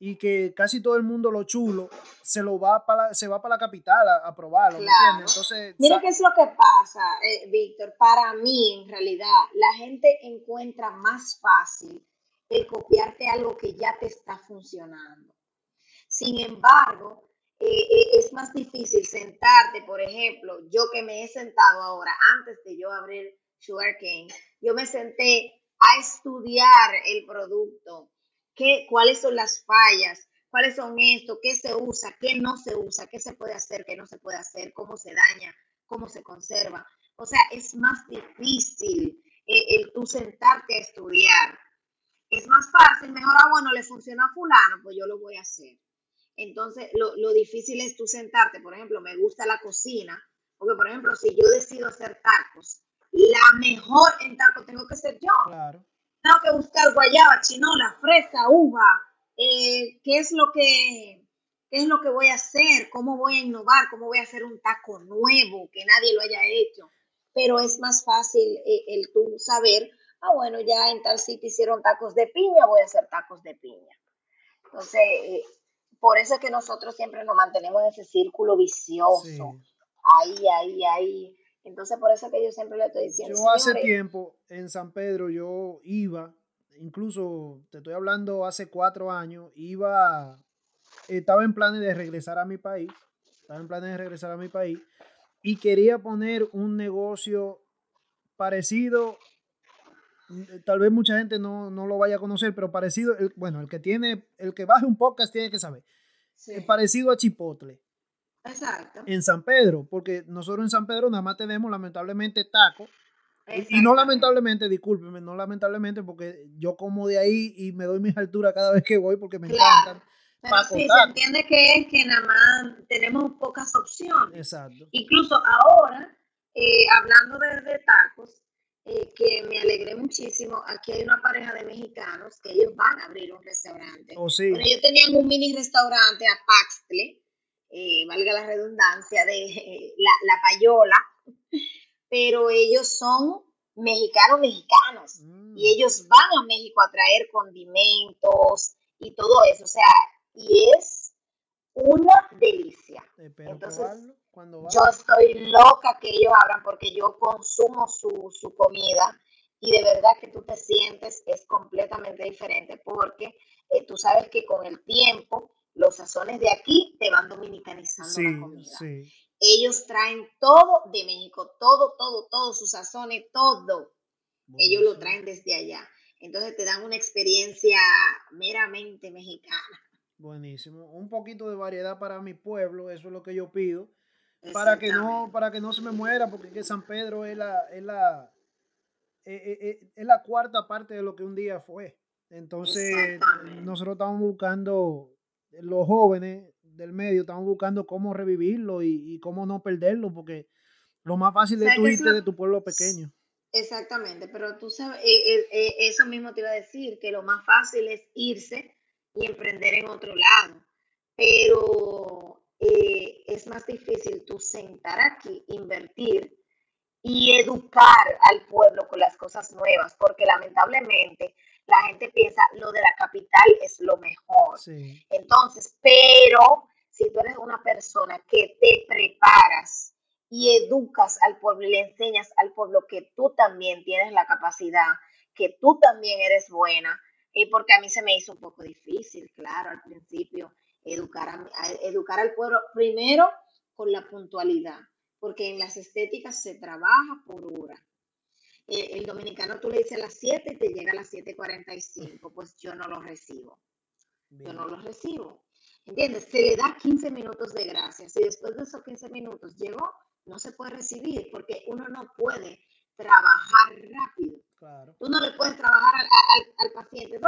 Speaker 1: y que casi todo el mundo lo chulo se lo va para se va para la capital a, probarlo entonces
Speaker 2: mira qué es lo que pasa eh, Víctor. Para mí en realidad la gente encuentra más fácil el copiarte algo que ya te está funcionando. Sin embargo eh, eh, es más difícil sentarte por ejemplo yo que me he sentado ahora antes de yo abrir Sugarcane yo me senté a estudiar el producto qué, cuáles son las fallas, cuáles son esto, qué se usa, qué no se usa, qué se puede hacer, qué no se puede hacer, cómo se daña, cómo se conserva. O sea, es más difícil eh, el tú sentarte a estudiar. Es más fácil, mejor, ah, bueno, le funciona a fulano, pues yo lo voy a hacer. Entonces, lo, lo difícil es tú sentarte, por ejemplo, me gusta la cocina, Porque, por ejemplo, si yo decido hacer tacos, la mejor en tacos tengo que ser yo.
Speaker 1: Claro.
Speaker 2: Tengo que buscar guayaba, chinola, fresa, uva, eh, qué es lo que qué es lo que voy a hacer, cómo voy a innovar, cómo voy a hacer un taco nuevo que nadie lo haya hecho. Pero es más fácil eh, el tú saber, ah, bueno, ya en tal sitio hicieron tacos de piña, voy a hacer tacos de piña. Entonces, eh, por eso es que nosotros siempre nos mantenemos en ese círculo vicioso.
Speaker 1: Sí.
Speaker 2: Ahí, ahí, ahí. Entonces, por eso es que yo siempre le estoy diciendo.
Speaker 1: Yo hace
Speaker 2: "Señores,
Speaker 1: tiempo en San Pedro yo iba, incluso te estoy hablando hace cuatro años, iba, estaba en planes de regresar a mi país, estaba en planes de regresar a mi país y quería poner un negocio parecido, tal vez mucha gente no, no lo vaya a conocer, pero parecido, el- bueno, el que tiene, el que baje un podcast tiene que saber,
Speaker 2: sí,
Speaker 1: es parecido a Chipotle
Speaker 2: Exacto.
Speaker 1: en San Pedro, porque nosotros en San Pedro nada más tenemos lamentablemente tacos y- no lamentablemente, discúlpeme, no lamentablemente, porque yo como de ahí y me doy mis alturas cada vez que voy porque me
Speaker 2: Claro.
Speaker 1: encantan.
Speaker 2: Pero sí, se
Speaker 1: Taco.
Speaker 2: entiende que es que nada más tenemos pocas opciones.
Speaker 1: Exacto.
Speaker 2: Incluso ahora, eh, hablando de, de tacos, eh, que me alegré muchísimo, aquí hay una pareja de mexicanos que ellos van a abrir un restaurante.
Speaker 1: O sí,
Speaker 2: Bueno, ellos tenían un mini restaurante a Paxtle, eh, valga la redundancia, de eh, la, la payola, pero ellos son mexicanos mexicanos
Speaker 1: Mm,
Speaker 2: y ellos van a México a traer condimentos y todo eso, o sea, y es una delicia.
Speaker 1: espero
Speaker 2: entonces,
Speaker 1: cuando
Speaker 2: Yo estoy loca que ellos abran porque yo consumo su, su comida y de verdad que tú te sientes es completamente diferente porque eh, tú sabes que con el tiempo los sazones de aquí te van dominicanizando
Speaker 1: Sí,
Speaker 2: la comida.
Speaker 1: sí.
Speaker 2: Ellos traen todo de México, todo, todo, todo, sus sazones, todo. Ellos lo traen desde allá. Entonces te dan una experiencia meramente mexicana.
Speaker 1: Buenísimo. Un poquito de variedad para mi pueblo, eso es lo que yo pido. Para que no, para que no se me muera, porque es que San Pedro es la, es la, eh, eh, eh, es la cuarta parte de lo que un día fue. Entonces, nosotros estamos buscando, los jóvenes del medio, estamos buscando cómo revivirlo y, y cómo no perderlo, porque lo más fácil es
Speaker 2: ¿Sabes
Speaker 1: tú
Speaker 2: qué es
Speaker 1: irte de tu pueblo pequeño.
Speaker 2: Exactamente, pero tú sabes, eh, eh, eh, eso mismo te iba a decir, que lo más fácil es irse y emprender en otro lado, pero eh, es más difícil tú sentar aquí, invertir y educar al pueblo con las cosas nuevas, porque lamentablemente la gente piensa lo de la capital es lo mejor.
Speaker 1: Sí,
Speaker 2: Entonces, pero si tú eres una persona que te preparas y educas al pueblo y le enseñas al pueblo que tú también tienes la capacidad, que tú también eres buena, y porque a mí se me hizo un poco difícil, claro, al principio, educar, a, a- educar al pueblo primero con la puntualidad, porque en las estéticas se trabaja por hora. Eh, el dominicano tú le dices a las 7 y te llega a las 7.45, pues yo no lo recibo yo no los recibo. ¿Entiendes? Se le da 15 minutos de gracia. Si después de esos 15 minutos llegó, no se puede recibir porque uno no puede trabajar rápido.
Speaker 1: Claro.
Speaker 2: Tú no le puedes trabajar al, al- al paciente.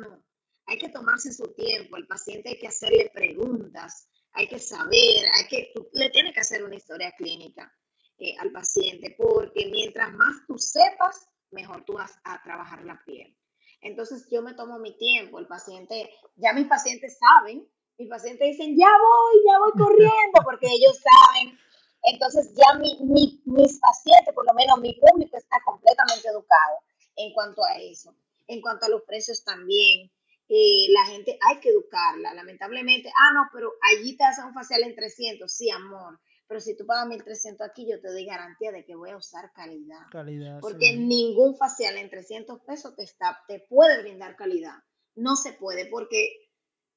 Speaker 2: No. Hay que tomarse su tiempo. Al paciente hay que hacerle preguntas. Hay que saber. Hay que, tú le tienes que hacer una historia clínica eh, al paciente porque mientras más tú sepas, mejor tú vas a trabajar la piel. Entonces yo me tomo mi tiempo, el paciente, ya mis pacientes saben, mis pacientes dicen, ya voy, ya voy corriendo, porque ellos saben. Entonces ya mi, mi- mis pacientes, por lo menos mi público está completamente educado en cuanto a eso. En cuanto a los precios también, eh, la gente hay que educarla, lamentablemente, ah, no, pero allí te hacen un facial en 300, sí, amor, pero si tú pagas 1300 aquí, yo te doy garantía de que voy a usar calidad.
Speaker 1: Calidad.
Speaker 2: Porque
Speaker 1: sí.
Speaker 2: ningún facial en 300 pesos te, está, te puede brindar calidad. No se puede porque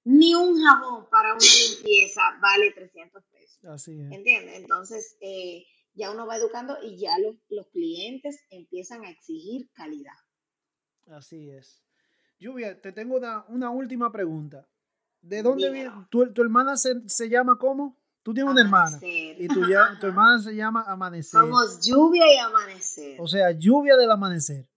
Speaker 2: ni un jabón para una limpieza vale 300 pesos.
Speaker 1: Así es.
Speaker 2: ¿Entiendes? Entonces, eh, ya uno va educando y ya los, los clientes empiezan a exigir calidad.
Speaker 1: Así es. Lluvia, te tengo una, una última pregunta. ¿De dónde
Speaker 2: Dímelo.
Speaker 1: viene? ¿Tu, tu hermana se, se llama cómo? Tú tienes una hermana. Y tu, ya- tu hermana se llama Amanecer.
Speaker 2: Somos lluvia y amanecer.
Speaker 1: O sea, lluvia del amanecer.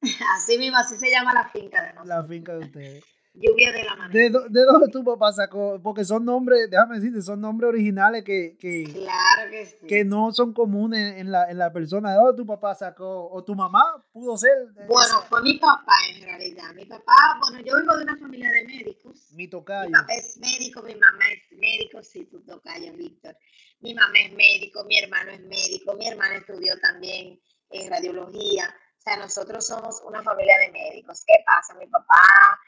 Speaker 2: Así mismo, así se llama la finca de nosotros.
Speaker 1: La finca de ustedes.
Speaker 2: Lluvia de la
Speaker 1: ¿De, ¿De, dónde tu papá sacó? Porque son nombres, déjame decirte, son nombres originales que, que,
Speaker 2: claro que, sí.
Speaker 1: que no son comunes en la, en la persona. ¿De dónde tu papá sacó? ¿O tu mamá pudo ser?
Speaker 2: Bueno, fue mi papá en realidad. Mi papá, bueno, yo vengo de una familia de médicos.
Speaker 1: Mi tocayo.
Speaker 2: Mi papá es médico, mi mamá es médico, sí, tu tocayo, Víctor. Mi mamá es médico, mi hermano es médico, mi hermana estudió también en radiología. O sea, nosotros somos una familia de médicos. ¿Qué pasa? Mi papá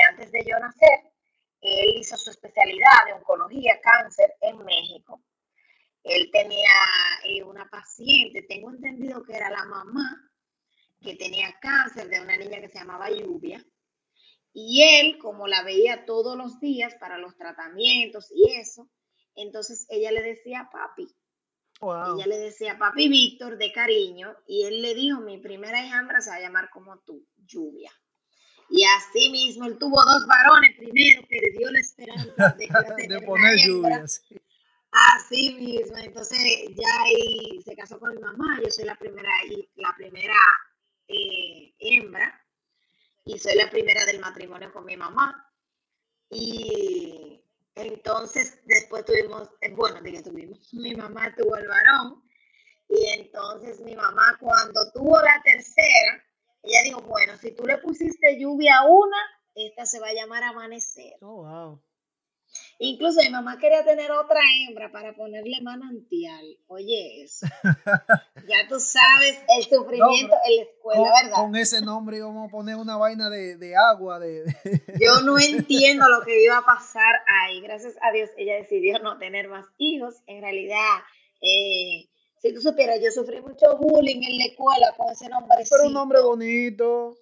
Speaker 2: antes de yo nacer, él hizo su especialidad de oncología, cáncer en México. Él tenía eh, una paciente, tengo entendido que era la mamá, que tenía cáncer de una niña que se llamaba Lluvia. Y él, como la veía todos los días para los tratamientos y eso, entonces ella le decía papi. Ella le decía papi Víctor de cariño y él le dijo, mi primera hijambra se va a llamar como tú, Lluvia. Y así mismo, él tuvo dos varones primero, perdió la esperanza de,
Speaker 1: de poner lluvias.
Speaker 2: Así mismo, entonces ya ahí se casó con mi mamá, yo soy la primera, la primera eh, hembra y soy la primera del matrimonio con mi mamá. Y entonces después tuvimos, eh, bueno, dije tuvimos, mi mamá tuvo el varón y entonces mi mamá cuando tuvo la tercera, ella dijo, bueno, si tú le pusiste lluvia a una, esta se va a llamar amanecer.
Speaker 1: Oh, wow.
Speaker 2: Incluso mi mamá quería tener otra hembra para ponerle manantial. Oye, eso. ya tú sabes el sufrimiento en la escuela, ¿verdad?
Speaker 1: Con ese nombre íbamos a poner una vaina de, agua. De,
Speaker 2: Yo no entiendo lo que iba a pasar ahí. Gracias a Dios ella decidió no tener más hijos. En realidad, eh, si tú supieras, yo sufrí mucho bullying en la escuela con ese nombre.
Speaker 1: Pero un nombre bonito.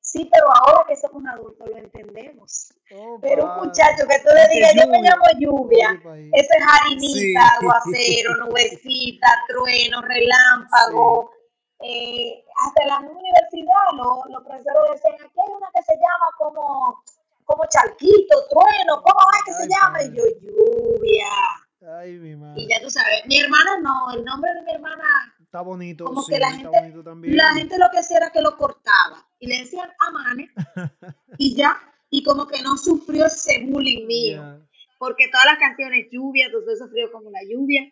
Speaker 2: Sí, pero ahora que somos adultos lo entendemos. Oh, pero un muchacho que tú le digas, yo me llamo lluvia, ese es harinita, aguacero, nubecita, trueno, relámpago. Eh, hasta la universidad los, profesores decían, aquí hay una que se llama como, como charquito, trueno, ¿cómo es que se llama? Y yo, lluvia.
Speaker 1: Ay, mi madre.
Speaker 2: Y ya tú sabes, mi hermana no, el nombre de mi hermana.
Speaker 1: Está bonito.
Speaker 2: Como que la gente, la gente lo que hacía era que lo cortaba y le decían amane y ya. Y como que no sufrió ese bullying mío. Porque todas las canciones, lluvia, entonces sufrió como la lluvia.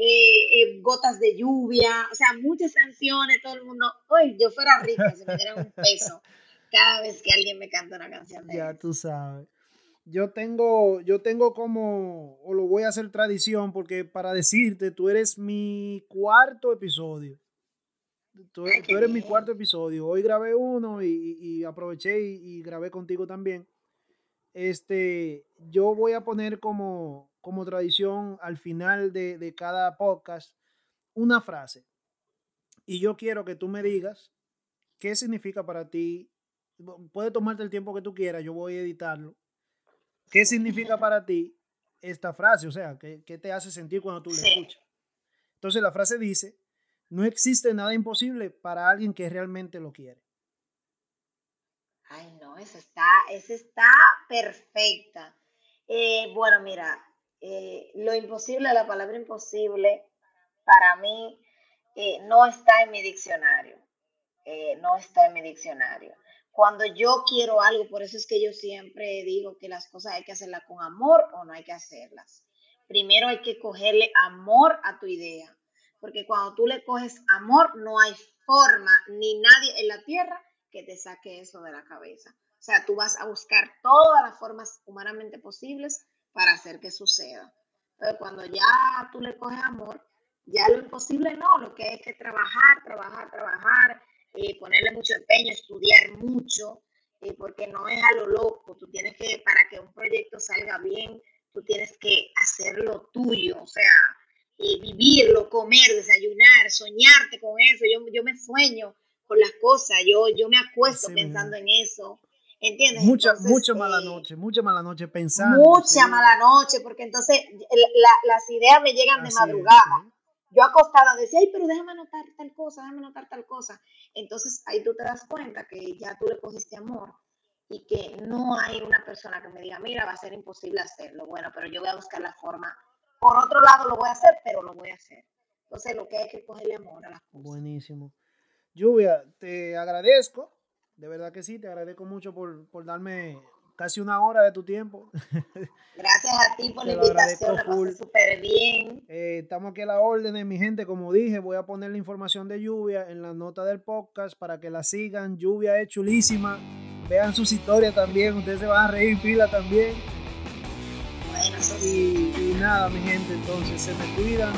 Speaker 2: Eh, eh, gotas de lluvia, o sea, muchas canciones, todo el mundo, hoy yo fuera rica, se me diera un peso cada vez que alguien me canta una canción de
Speaker 1: Ya tú sabes yo tengo, yo tengo como, o lo voy a hacer tradición, porque para decirte, tú eres mi cuarto episodio. Tú, eres mi cuarto episodio. Hoy grabé uno y, aproveché y, grabé contigo también. Este, yo voy a poner como, como tradición al final de, de cada podcast una frase. Y yo quiero que tú me digas qué significa para ti. Puede tomarte el tiempo que tú quieras, yo voy a editarlo ¿Qué significa para ti esta frase? O sea, ¿qué, te hace sentir cuando tú la escuchas? Entonces la frase dice, no existe nada imposible para alguien que realmente lo quiere.
Speaker 2: Ay, no, eso está, eso está perfecta. Eh, bueno, mira, eh, lo imposible, la palabra imposible, para mí eh, no está en mi diccionario. no está en mi diccionario cuando yo quiero algo, por eso es que yo siempre digo que las cosas hay que hacerlas con amor o no hay que hacerlas. Primero hay que cogerle amor a tu idea, porque cuando tú le coges amor, no hay forma ni nadie en la tierra que te saque eso de la cabeza. O sea, tú vas a buscar todas las formas humanamente posibles para hacer que suceda. Pero cuando ya tú le coges amor, ya lo imposible no, lo que hay que trabajar, trabajar, trabajar, eh, ponerle mucho empeño, estudiar mucho, eh, porque no es a lo loco, tú tienes que, para que un proyecto salga bien, tú tienes que hacerlo tuyo, o sea, eh, vivirlo, comer, desayunar, soñarte con eso, yo, yo me sueño con las cosas, yo, yo me acuesto pensando en eso. ¿Entiendes?
Speaker 1: Mucha, mucha mala noche, mucha mala noche pensando.
Speaker 2: Mucha mala noche, porque entonces las ideas me llegan de madrugada yo acostada decía, ay, pero déjame anotar tal cosa, déjame anotar tal cosa. Entonces ahí tú te das cuenta que ya tú le cogiste amor y que no hay una persona que me diga, mira, va a ser imposible hacerlo. Bueno, pero yo voy a buscar la forma. Por otro lado lo voy a hacer, pero lo voy a hacer. Entonces lo que hay que cogerle amor a las cosas.
Speaker 1: Buenísimo. Lluvia, te agradezco, de verdad que sí, te agradezco mucho por, por darme casi una hora de tu tiempo.
Speaker 2: Gracias a ti por la invitación, súper bien.
Speaker 1: Eh, estamos aquí a la orden, mi gente, como dije, voy a poner la información de Lluvia en la nota del podcast para que la sigan. Lluvia es chulísima, vean sus historias también, ustedes se van a reír pila también.
Speaker 2: Bueno,
Speaker 1: y, y nada, mi gente, entonces se me cuidan